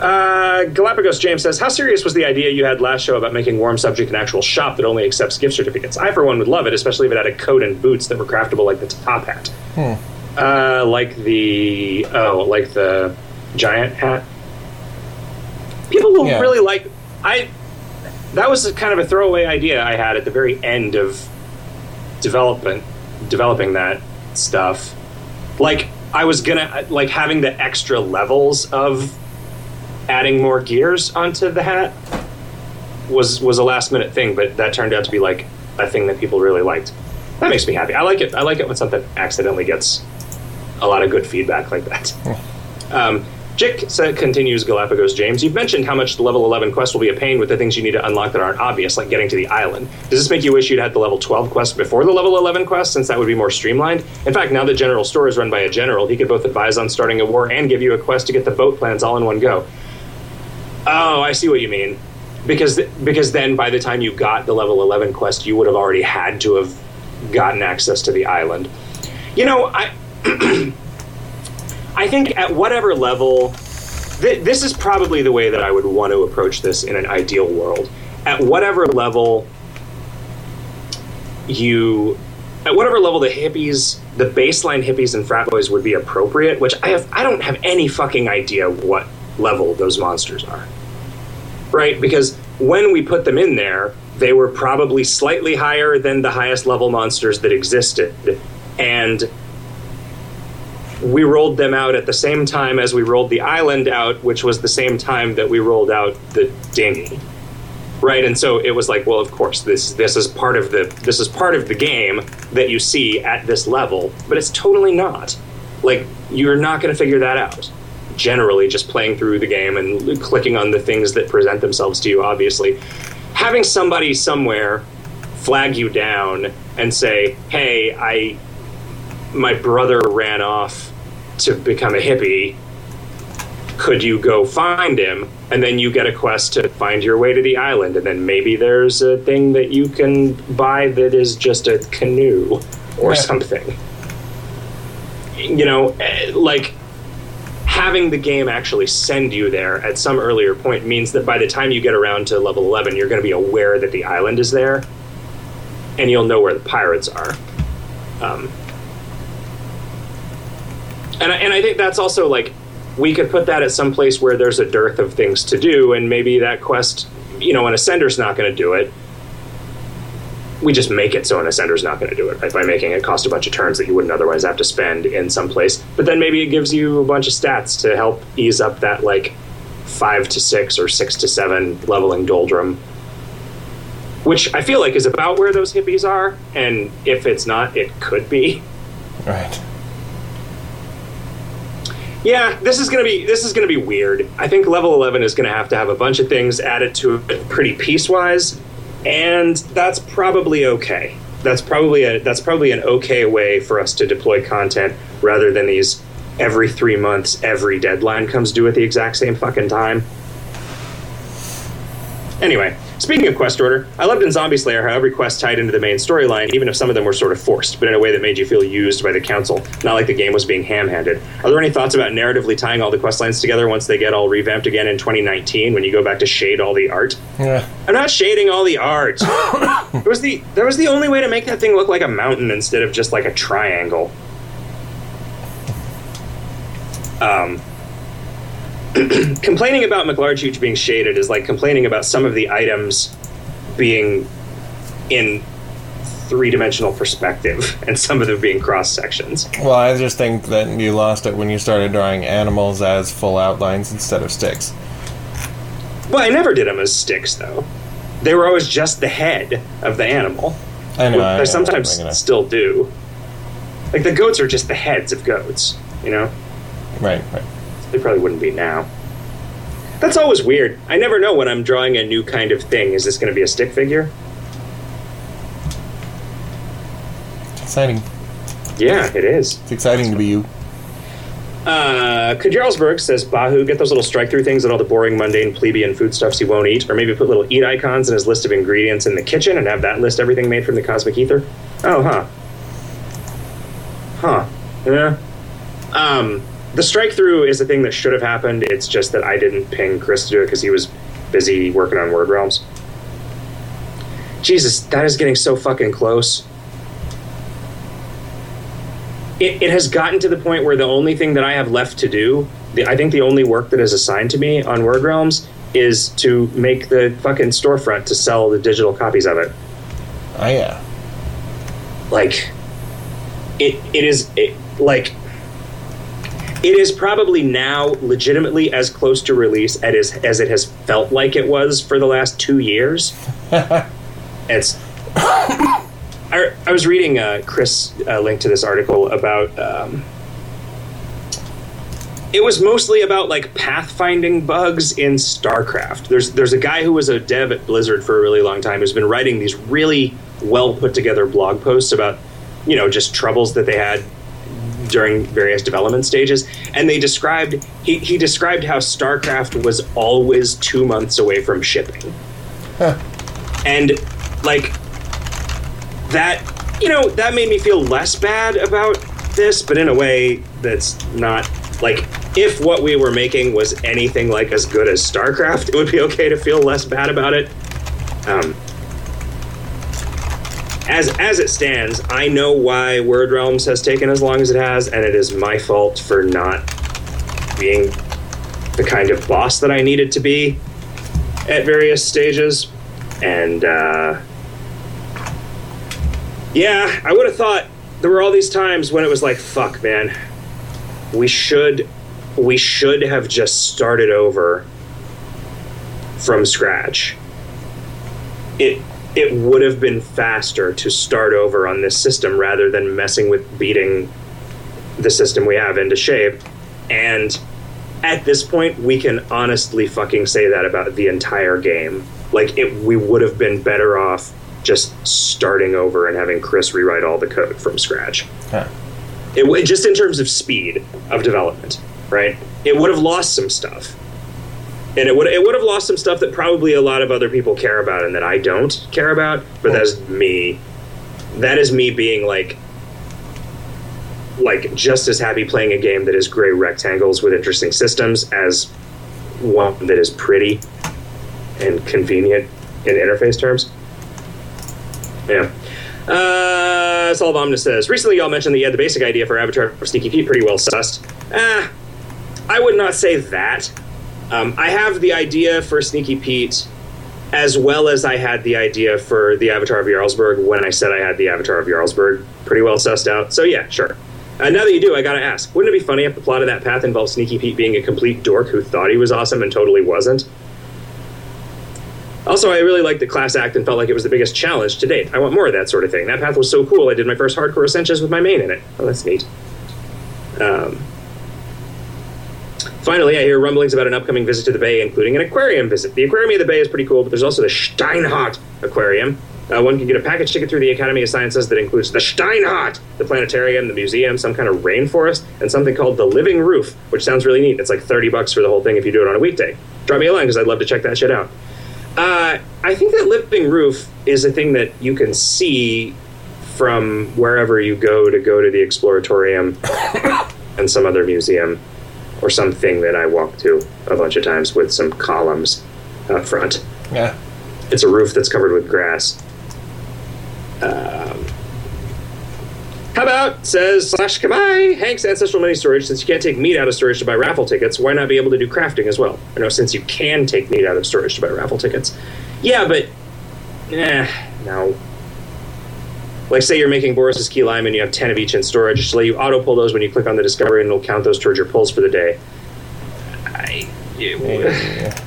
Uh, Galapagos James says, How serious was the idea you had last show about making Warm Subject an actual shop that only accepts gift certificates? I, for one, would love it, especially if it had a coat and boots that were craftable like the top hat. Uh, like the. Oh, like the giant hat? People will Yeah. really like. I. That was a kind of a throwaway idea I had at the very end of development, developing that stuff. Like, I was gonna. Like, having the extra levels of adding more gears onto the hat was was a last minute thing, but that turned out to be like a thing that people really liked. That makes me happy. I like it. I like it when something accidentally gets a lot of good feedback like that. Um, Jick sa- continues Galapagos James. You've mentioned how much the level 11 quest will be a pain with the things you need to unlock that aren't obvious, like getting to the island. Does this make you wish you'd had the level 12 quest before the level 11 quest, since that would be more streamlined? In fact, now that General Store is run by a general, he could both advise on starting a war and give you a quest to get the boat plans all in one go. Oh, I see what you mean. Because because then by the time you got the level 11 quest, you would have already had to have gotten access to the island. You know, I I think at whatever level th- this is probably the way that I would want to approach this in an ideal world. At whatever level you at whatever level the hippies, the baseline hippies and frat boys would be appropriate, which I have I don't have any fucking idea what level those monsters are. Right? Because when we put them in there, they were probably slightly higher than the highest level monsters that existed. And we rolled them out at the same time as we rolled the island out, which was the same time that we rolled out the dinghy. Right, and so it was like, well, of course, this this is part of the this is part of the game that you see at this level, but it's totally not. Like you're not going to figure that out. Generally, just playing through the game and clicking on the things that present themselves to you. Obviously, having somebody somewhere flag you down and say, "Hey, I my brother ran off to become a hippie. Could you go find him?" And then you get a quest to find your way to the island, and then maybe there's a thing that you can buy that is just a canoe or Yeah. something. You know, eh, like having the game actually send you there at some earlier point means that by the time you get around to level 11 you're going to be aware that the island is there and you'll know where the pirates are. Um, and, I, and i think that's also like we could put that at some place where there's a dearth of things to do and maybe that quest you know an ascender's not going to do it we just make it so an ascender's not going to do it right? by making it cost a bunch of turns that you wouldn't otherwise have to spend in some place. But then maybe it gives you a bunch of stats to help ease up that like five to six or six to seven leveling doldrum. Which i feel like is about where those hippies are and if it's not it could be. Right. yeah this is gonna be this is gonna be weird. I think level 11 is gonna have to have a bunch of things added to it pretty piecewise and that's probably okay. That's probably a that's probably an okay way for us to deploy content rather than these every three months every deadline comes due at the exact same fucking time. Anyway, speaking of quest order, I loved in Zombie Slayer how every quest tied into the main storyline, even if some of them were sort of forced, but in a way that made you feel used by the council, not like the game was being ham-handed. Are there any thoughts about narratively tying all the quest lines together once they get all revamped again in 2019 when you go back to shade all the art? Yeah. I'm not shading all the art. it was the that was the only way to make that thing look like a mountain instead of just like a triangle. Um, complaining about McLarge Huge being shaded is like complaining about some of the items being in three dimensional perspective and some of them being cross sections. Well, I just think that you lost it when you started drawing animals as full outlines instead of sticks. Well, I never did them as sticks though. They were always just the head of the animal. I know. I, I sometimes gonna- still do. Like the goats are just the heads of goats, you know? Right, right. They probably wouldn't be now. That's always weird. I never know when I'm drawing a new kind of thing. Is this going to be a stick figure? It's exciting. Yeah, it is. It's exciting to be you. Uh, Kajarlsberg says, Bahu, get those little strike through things and all the boring, mundane, plebeian foodstuffs he won't eat, or maybe put little eat icons in his list of ingredients in the kitchen and have that list everything made from the cosmic ether. Oh, huh. Huh. Yeah. Um, the strike through is a thing that should have happened. It's just that I didn't ping Chris to do it because he was busy working on Word Realms. Jesus, that is getting so fucking close. It, it has gotten to the point where the only thing that I have left to do, the, I think the only work that is assigned to me on Word Realms is to make the fucking storefront to sell the digital copies of it. Oh yeah. Like, it it is it, like it is probably now legitimately as close to release as as it has felt like it was for the last two years. it's. I, I was reading uh, Chris uh, link to this article about. Um, it was mostly about like pathfinding bugs in StarCraft. There's there's a guy who was a dev at Blizzard for a really long time who's been writing these really well put together blog posts about you know just troubles that they had during various development stages and they described he, he described how starcraft was always two months away from shipping. And like that you know that made me feel less bad about this but in a way that's not like if what we were making was anything like as good as starcraft it would be okay to feel less bad about it. Um, as as it stands, I know why Word Realms has taken as long as it has, and it is my fault for not being the kind of boss that I needed to be at various stages. And uh, yeah, I would have thought there were all these times when it was like, "Fuck, man, we should we should have just started over from scratch. It it would have been faster to start over on this system rather than messing with beating the system we have into shape. And at this point, we can honestly fucking say that about the entire game. Like, it, we would have been better off just starting over and having Chris rewrite all the code from scratch. Huh. It, just in terms of speed of development, right? It would have lost some stuff, and it would it would have lost some stuff that probably a lot of other people care about and that I don't care about. But that's me. That is me being like, like just as happy playing a game that is gray rectangles with interesting systems as one that is pretty and convenient in interface terms. Yeah. Uh, Solve Omnis says recently y'all mentioned that you had the basic idea for Avatar for Sneaky Pete pretty well sussed. Ah, I would not say that. Um, I have the idea for Sneaky Pete as well as I had the idea for the Avatar of Jarlsberg when I said I had the Avatar of Jarlsberg pretty well sussed out. So yeah, sure. Uh, now that you do, I gotta ask: Wouldn't it be funny if the plot of that path involved Sneaky Pete being a complete dork who thought he was awesome and totally wasn't? Also, I really liked the class act and felt like it was the biggest challenge to date. I want more of that sort of thing. That path was so cool. I did my first hardcore essentials with my main in it. Oh, that's neat. Um, finally, I hear rumblings about an upcoming visit to the bay, including an aquarium visit. The aquarium of the bay is pretty cool, but there's also the Steinhart Aquarium. Uh, one can get a package ticket through the Academy of Sciences that includes the Steinhart, the planetarium, the museum, some kind of rainforest, and something called the Living Roof, which sounds really neat. It's like 30 bucks for the whole thing if you do it on a weekday. Drop me a line because I'd love to check that shit out. Uh, I think that living roof is a thing that you can see from wherever you go to go to the exploratorium and some other museum or something that I walk to a bunch of times with some columns up front. Yeah. It's a roof that's covered with grass. Um, how about says slash Kamai Hagnk's ancestral money storage? Since you can't take meat out of storage to buy raffle tickets, why not be able to do crafting as well? I know since you can take meat out of storage to buy raffle tickets. Yeah, but eh, no. Like, say you're making Boris's key lime and you have 10 of each in storage, so let you auto pull those when you click on the discovery and it'll count those towards your pulls for the day. I. Yeah.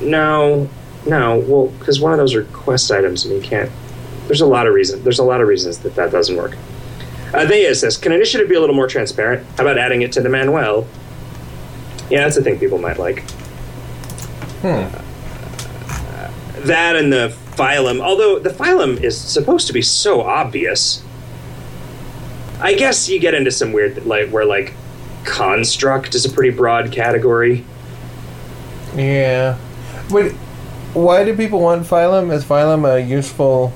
No, no. Well, because one of those are quest items, and you can't. There's a lot of reasons. There's a lot of reasons that that doesn't work. Uh, they says, can initiative be a little more transparent? How about adding it to the manual? Yeah, that's a thing people might like. Hmm. That and the phylum. Although the phylum is supposed to be so obvious. I guess you get into some weird like where like construct is a pretty broad category. Yeah. Wait, why do people want phylum? Is phylum a useful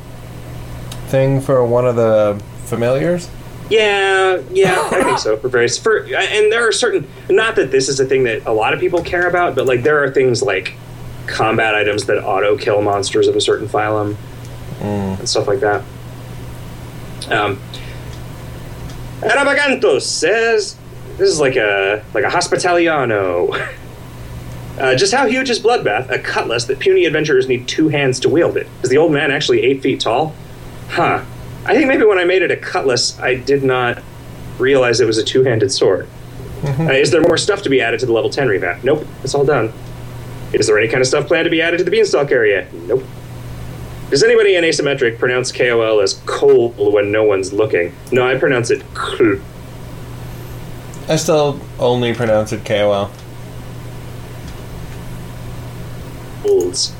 thing for one of the familiars? Yeah, yeah, I think so. For various, for and there are certain. Not that this is a thing that a lot of people care about, but like there are things like combat items that auto kill monsters of a certain phylum Mm. and stuff like that. Um, Arabagantos says this is like a like a hospitaliano. Uh, just how huge is Bloodbath? A cutlass that puny adventurers need two hands to wield it. Is the old man actually eight feet tall? Huh. I think maybe when I made it a cutlass, I did not realize it was a two-handed sword. Uh, is there more stuff to be added to the level 10 revamp? Nope, it's all done. Is there any kind of stuff planned to be added to the Beanstalk area? Nope. Does anybody in asymmetric pronounce KOL as cold when no one's looking? No, I pronounce it kl. I still only pronounce it KOL. Olds.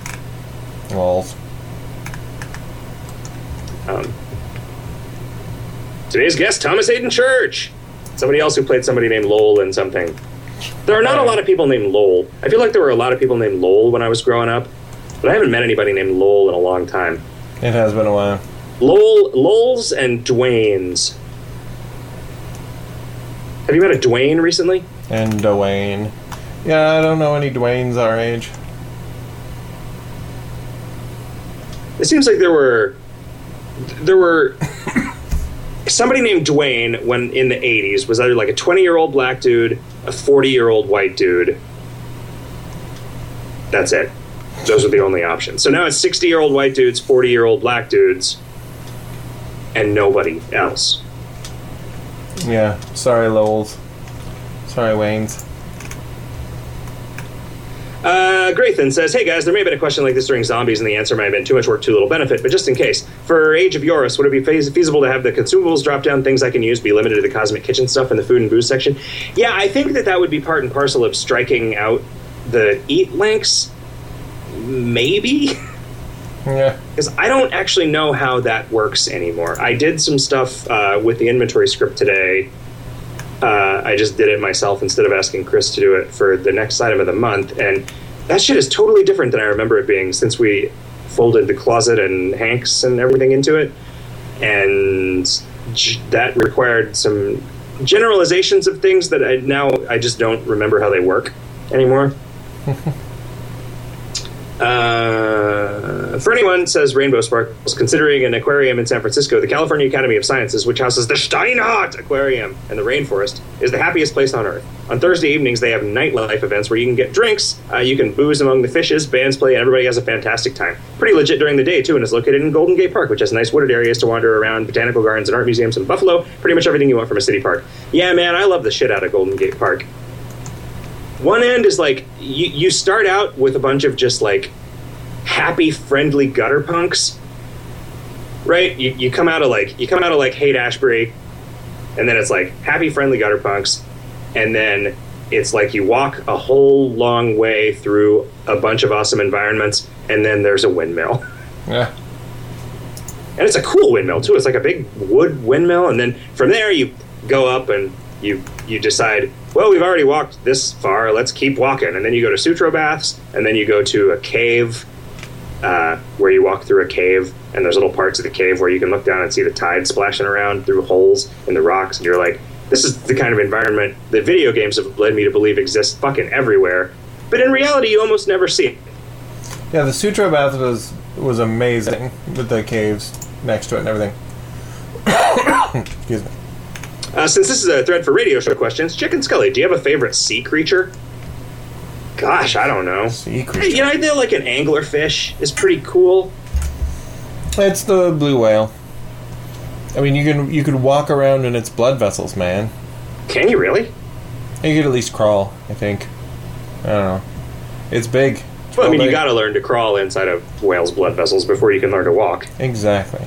Lols. Um, today's guest, Thomas Haden Church. Somebody else who played somebody named Lowell in something. There are not a lot of people named Lowell. I feel like there were a lot of people named Lowell when I was growing up, but I haven't met anybody named Lowell in a long time. It has been a while. Lowell, Lowell's and Dwayne's. Have you met a Dwayne recently? And Dwayne. Yeah, I don't know any Dwaynes our age. It seems like there were there were somebody named Dwayne when in the 80s was either like a 20 year old black dude, a 40 year old white dude. That's it. Those are the only options. So now it's 60 year old white dudes, 40 year old black dudes, and nobody else. Yeah. Sorry, Lowell's. Sorry, Wayne's. Uh, Graythan says, Hey guys, there may have been a question like this during Zombies, and the answer may have been too much work, too little benefit, but just in case. For Age of Yoris, would it be feas- feasible to have the consumables drop down things I can use be limited to the cosmic kitchen stuff in the food and booze section? Yeah, I think that that would be part and parcel of striking out the eat links. Maybe? Yeah. Because I don't actually know how that works anymore. I did some stuff uh, with the inventory script today. Uh, I just did it myself instead of asking Chris to do it for the next item of the month, and that shit is totally different than I remember it being since we folded the closet and Hagnk's and everything into it, and that required some generalizations of things that I now I just don't remember how they work anymore. Uh, for anyone, says Rainbow Sparkles, considering an aquarium in San Francisco, the California Academy of Sciences, which houses the Steinhart Aquarium and the Rainforest, is the happiest place on Earth. On Thursday evenings, they have nightlife events where you can get drinks, uh, you can booze among the fishes, bands play, and everybody has a fantastic time. Pretty legit during the day, too, and it's located in Golden Gate Park, which has nice wooded areas to wander around, botanical gardens and art museums in Buffalo. Pretty much everything you want from a city park. Yeah, man, I love the shit out of Golden Gate Park one end is like you, you start out with a bunch of just like happy friendly gutter punks right you, you come out of like you come out of like Haight-Ashbury and then it's like happy friendly gutter punks and then it's like you walk a whole long way through a bunch of awesome environments and then there's a windmill Yeah. and it's a cool windmill too. It's like a big wood windmill, and then from there you go up and you you decide, well, we've already walked this far. Let's keep walking, and then you go to Sutro baths, and then you go to a cave uh, where you walk through a cave, and there's little parts of the cave where you can look down and see the tide splashing around through holes in the rocks, and you're like, this is the kind of environment that video games have led me to believe exists fucking everywhere. But in reality, you almost never see it. Yeah, the Sutro bath was was amazing with the caves next to it and everything. Excuse me. Uh, since this is a thread for radio show questions, Chicken Scully, do you have a favorite sea creature? Gosh, I don't know. Sea creature. You know, I feel like an anglerfish is pretty cool. It's the blue whale. I mean, you can you could walk around in its blood vessels, man. Can you really? You could at least crawl. I think. I don't know. It's big. It's Well, I mean, you big. got to learn to crawl inside of whales' blood vessels before you can learn to walk. exactly.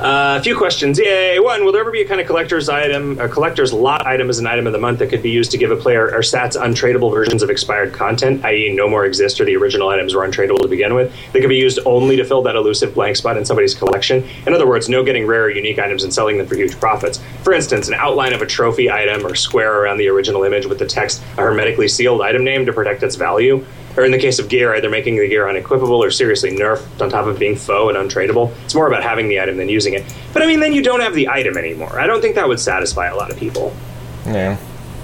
Uh, a few questions. Yay! One, will there ever be a kind of collector's item, a collector's lot item as an item of the month that could be used to give a player or stats untradeable versions of expired content, i.e., no more exist or the original items were untradeable to begin with? They could be used only to fill that elusive blank spot in somebody's collection. In other words, no getting rare or unique items and selling them for huge profits. For instance, an outline of a trophy item or square around the original image with the text a hermetically sealed item name to protect its value. Or in the case of gear, either making the gear unequipable or seriously nerfed on top of being faux and untradeable. It's more about having the item than using it. But I mean, then you don't have the item anymore. I don't think that would satisfy a lot of people. Yeah.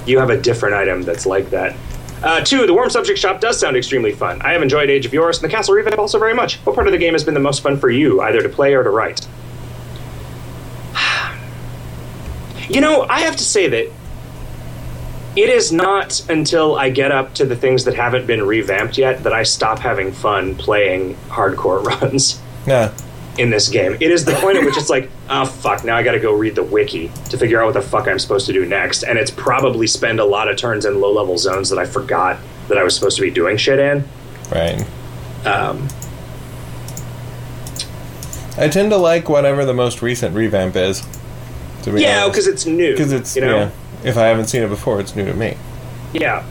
You have a different item that's like that. Uh, two, the Warm Subject Shop does sound extremely fun. I have enjoyed Age of Yoris and the Castle Revamp also very much. What part of the game has been the most fun for you, either to play or to write? You know, I have to say that it is not until I get up to the things that haven't been revamped yet that I stop having fun playing hardcore runs Yeah. in this game. It is the point at which it's like, oh fuck, now I gotta go read the wiki to figure out what the fuck I'm supposed to do next. And it's probably spend a lot of turns in low level zones that I forgot that I was supposed to be doing shit in. Right. Um, I tend to like whatever the most recent revamp is. To yeah, because it's new. because it's you know yeah. If I haven't seen it before, it's new to me. Yeah.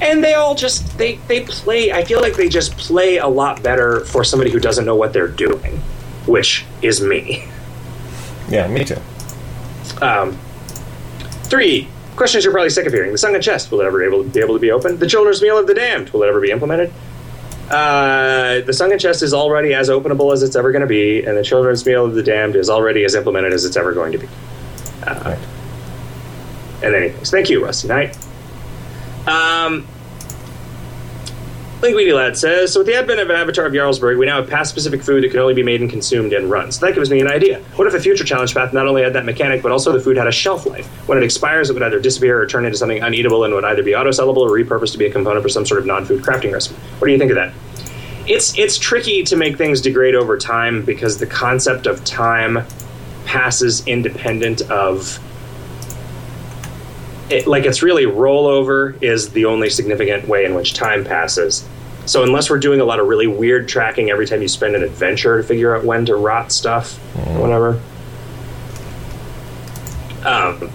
And they all just they they play I feel like they just play a lot better for somebody who doesn't know what they're doing, which is me. Yeah, me too. Um, three questions you're probably sick of hearing: the sunken chest will it ever able be able to be opened? The children's meal of the damned will it ever be implemented? Uh, the sunken chest is already as openable as it's ever going to be, and the children's meal of the damned is already as implemented as it's ever going to be. Uh, Right. And anyways, thank you, Rusty Knight. Um, Linguini Lad says, so with the advent of Avatar of Jarlsberg, we now have past-specific food that can only be made and consumed in runs. That gives me an idea. What if a future challenge path not only had that mechanic, but also the food had a shelf life? When it expires, it would either disappear or turn into something uneatable and would either be auto-sellable or repurposed to be a component for some sort of non-food crafting recipe. What do you think of that? It's it's tricky to make things degrade over time because the concept of time passes independent of it, like it's really rollover is the only significant way in which time passes. So unless we're doing a lot of really weird tracking every time you spend an adventure to figure out when to rot stuff or whatever. Um,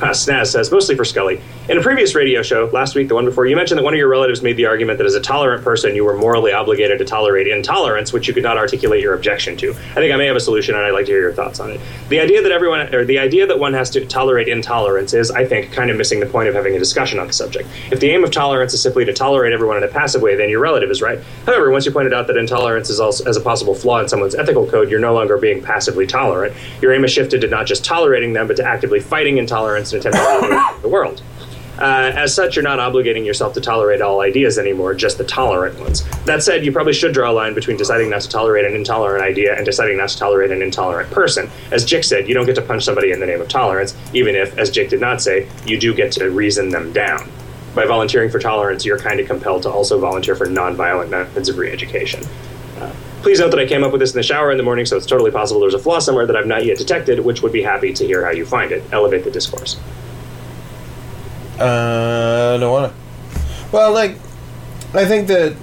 uh, Snaz says, mostly for Scully. In a previous radio show, last week, the one before, you mentioned that one of your relatives made the argument that as a tolerant person, you were morally obligated to tolerate intolerance, which you could not articulate your objection to. I think I may have a solution, and I'd like to hear your thoughts on it. The idea that everyone, or the idea that one has to tolerate intolerance is, I think, kind of missing the point of having a discussion on the subject. If the aim of tolerance is simply to tolerate everyone in a passive way, then your relative is right. However, once you pointed out that intolerance is also as a possible flaw in someone's ethical code, you're no longer being passively tolerant. Your aim has shifted to not just tolerating them, but to actively fighting intolerance and attempting to the world. Uh, as such, you're not obligating yourself to tolerate all ideas anymore, just the tolerant ones. That said, you probably should draw a line between deciding not to tolerate an intolerant idea and deciding not to tolerate an intolerant person. As Jick said, you don't get to punch somebody in the name of tolerance, even if, as Jick did not say, you do get to reason them down. By volunteering for tolerance, you're kind of compelled to also volunteer for nonviolent methods of re education. Uh, please note that I came up with this in the shower in the morning, so it's totally possible there's a flaw somewhere that I've not yet detected, which would be happy to hear how you find it. Elevate the discourse. Uh, I don't want to. Well, like, I think that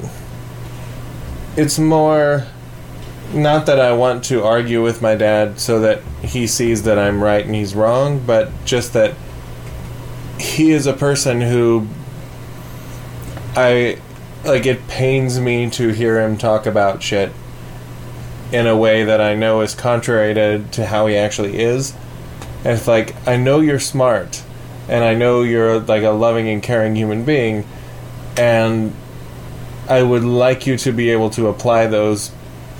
it's more not that I want to argue with my dad so that he sees that I'm right and he's wrong, but just that he is a person who I like it pains me to hear him talk about shit in a way that I know is contrary to, to how he actually is. And it's like I know you're smart and I know you're like a loving and caring human being, and I would like you to be able to apply those,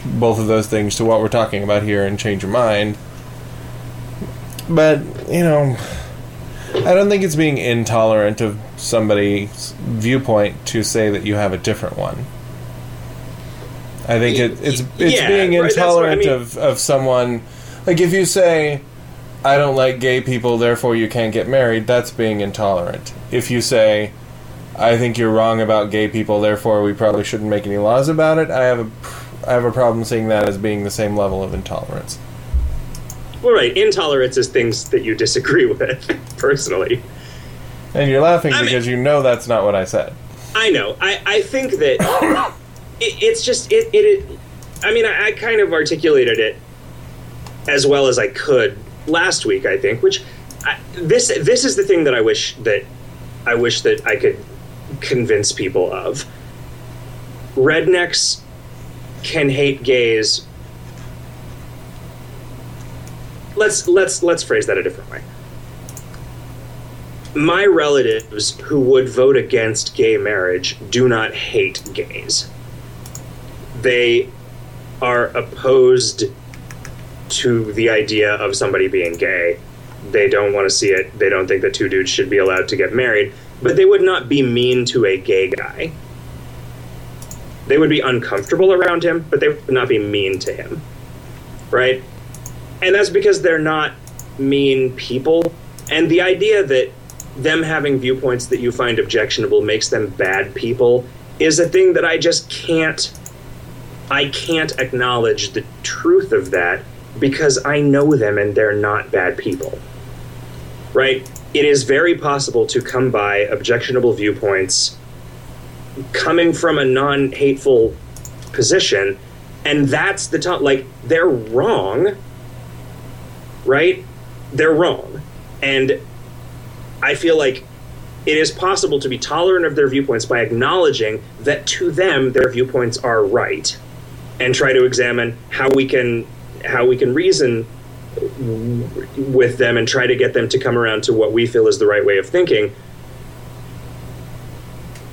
both of those things to what we're talking about here and change your mind. But you know, I don't think it's being intolerant of somebody's viewpoint to say that you have a different one. I think it, it's it's Yeah, being right, I intolerant mean. of, of someone like if you say I don't like gay people, therefore you can't get married, that's being intolerant. If you say, I think you're wrong about gay people, therefore we probably shouldn't make any laws about it, I have a, I have a problem seeing that as being the same level of intolerance. Well, right. Intolerance is things that you disagree with, personally. And you're laughing I mean- because you know that's not what I said. I know. I, I think that it, it's just it, it, it. I mean, I, I kind of articulated it as well as I could last week. I think, which I, this this is the thing that I wish that I wish that I could convince people of. Rednecks can hate gays. Let's let's let's phrase that a different way my relatives who would vote against gay marriage do not hate gays. They are opposed to the idea of somebody being gay. They don't want to see it. They don't think that two dudes should be allowed to get married, but they would not be mean to a gay guy. They would be uncomfortable around him, but they would not be mean to him. Right? And that's because they're not mean people. And the idea that them having viewpoints that you find objectionable makes them bad people is a thing that I just can't I can't acknowledge the truth of that because I know them and they're not bad people. Right? It is very possible to come by objectionable viewpoints coming from a non-hateful position and that's the top like they're wrong right they're wrong and I feel like it is possible to be tolerant of their viewpoints by acknowledging that to them their viewpoints are right and try to examine how we can how we can reason with them and try to get them to come around to what we feel is the right way of thinking.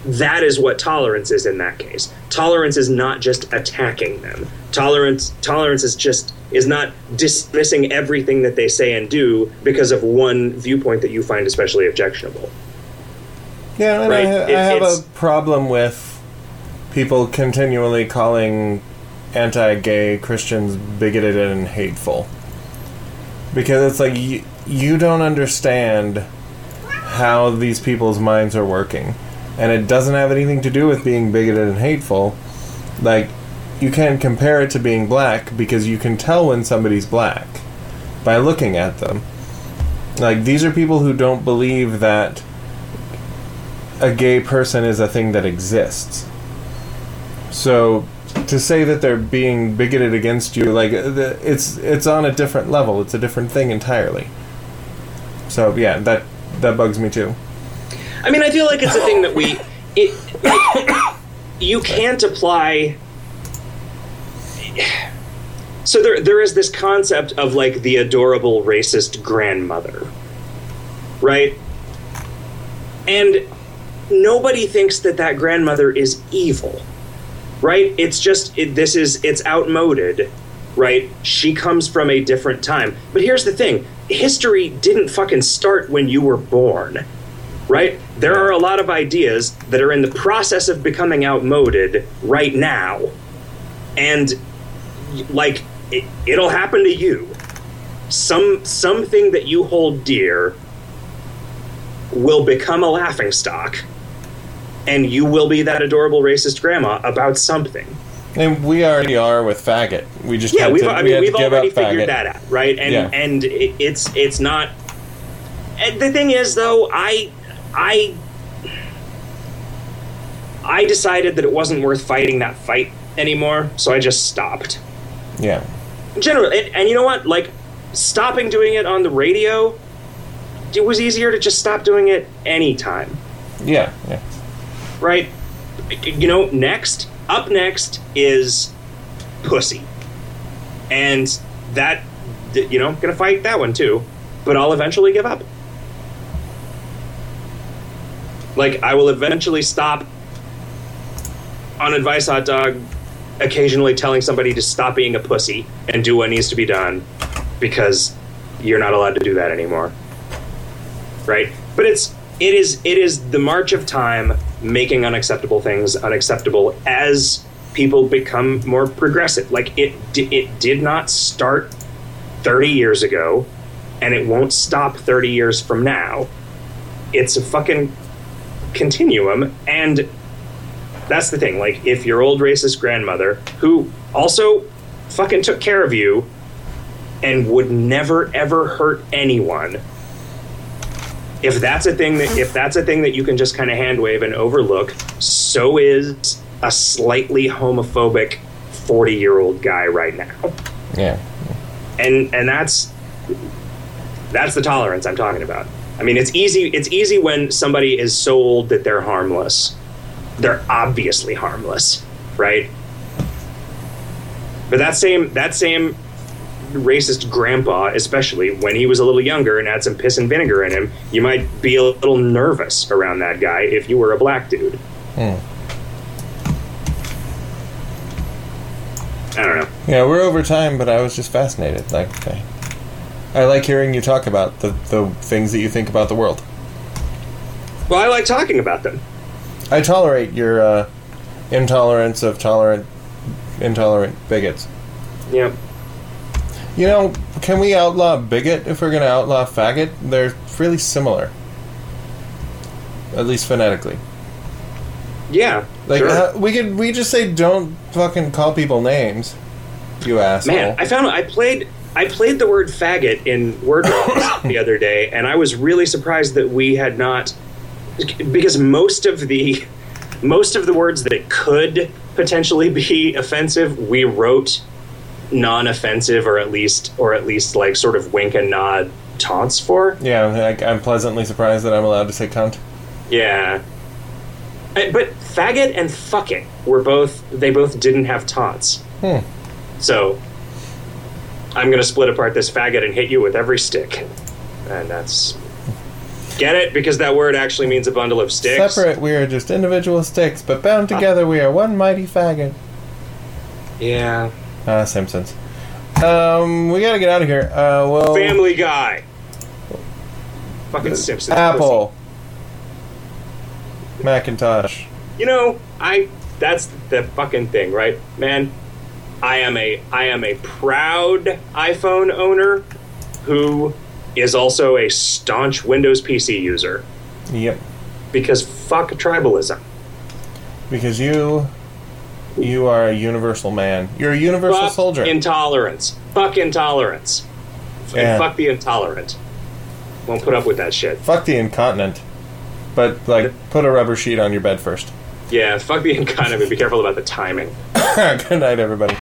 That is what tolerance is in that case. Tolerance is not just attacking them. Tolerance tolerance is just is not dismissing everything that they say and do because of one viewpoint that you find especially objectionable. Yeah, and Right, I, it- I have a problem with people continually calling anti-gay Christians bigoted and hateful. Because it's like you, you don't understand how these people's minds are working. And it doesn't have anything to do with being bigoted and hateful. Like you can't compare it to being black because you can tell when somebody's black. by looking at them. Like these are people who don't believe that a gay person is a thing that exists. So to say that they're being bigoted against you, like uh, the, it's it's on a different level. It's a different thing entirely. So yeah, that that bugs me too. I mean, I feel like it's a thing that we it like, you can't apply. So there there is this concept of like the adorable racist grandmother, right? And nobody thinks that that grandmother is evil, right? It's just it, this is it's outmoded, right? She comes from a different time. But here's the thing: history didn't fucking start when you were born right? There are a lot of ideas that are in the process of becoming outmoded right now. And like it, it'll happen to you. Some something that you hold dear will become a laughing stock. And you will be that adorable racist grandma about something. And we already are with faggot. We just Yeah, we've to, I mean we've give already up faggot. figured that out, right? And Yeah. and it's it's not and the thing is though, I I I decided that it wasn't worth fighting that fight anymore, so I just stopped. Yeah, Generally, and, and you know what? Like stopping doing it on the radio, it was easier to just stop doing it anytime, yeah, yeah. Right? You know, next up next is pussy, and that you know, gonna fight that one too, but I'll eventually give up. Like I will eventually stop on advice hot dog occasionally telling somebody to stop being a pussy and do what needs to be done because you're not allowed to do that anymore. Right? But it's it is it is the march of time making unacceptable things unacceptable as people become more progressive. Like it it did not start 30 years ago and it won't stop 30 years from now. It's a fucking continuum and that's the thing. Like, if your old racist grandmother, who also fucking took care of you and would never ever hurt anyone, if that's a thing that if that's a thing that you can just kind of hand wave and overlook, so is a slightly homophobic forty year old guy right now, Yeah. and and that's that's the tolerance I'm talking about. I mean, it's easy. It's easy when somebody is so old that they're harmless they're obviously harmless, right? But that same that same racist grandpa, especially when he was a little younger and had some piss and vinegar in him, you might be a little nervous around that guy if you were a black dude. Hmm. I don't know. Yeah, we're over time, but I was just fascinated. Like, okay. I like hearing you talk about the, the things that you think about the world. Well, I like talking about them. I tolerate your uh, intolerance of tolerant, intolerant bigots. Yeah. You know, can we outlaw bigot if we're going to outlaw faggot? They're really similar. At least phonetically. Yeah. Like sure. uh, we could we just say don't fucking call people names. You asshole. Man, I found I played I played the word faggot in word the other day, and I was really surprised that we had not because most of the most of the words that could potentially be offensive, we wrote non-offensive or at least or at least like sort of wink and nod taunts for. yeah, I, I'm pleasantly surprised that I'm allowed to say cunt. Yeah. Uh, But faggot and fuck it were both they both didn't have taunts. Hmm. So I'm gonna split apart this faggot and hit you with every stick. And that's Get it? Because that word actually means a bundle of sticks. Separate, we are just individual sticks, but bound together, we are one mighty faggot. Yeah. Ah, Simpsons. Um, we gotta get out of here. Uh, well, Family Guy. Fucking Simpsons. Apple, Macintosh. You know, I that's the fucking thing, right? Man, I am a I am a proud iPhone owner who is also a staunch Windows PC user Yep, because fuck tribalism. because you, you are a universal man. You're a universal Fuck soldier. intolerance. Fuck intolerance. Yeah. And fuck the intolerant. Won't put up with that shit. Fuck the incontinent. But like, put a rubber sheet on your bed first. Yeah, fuck the incontinent, be careful about the timing. Good night, everybody.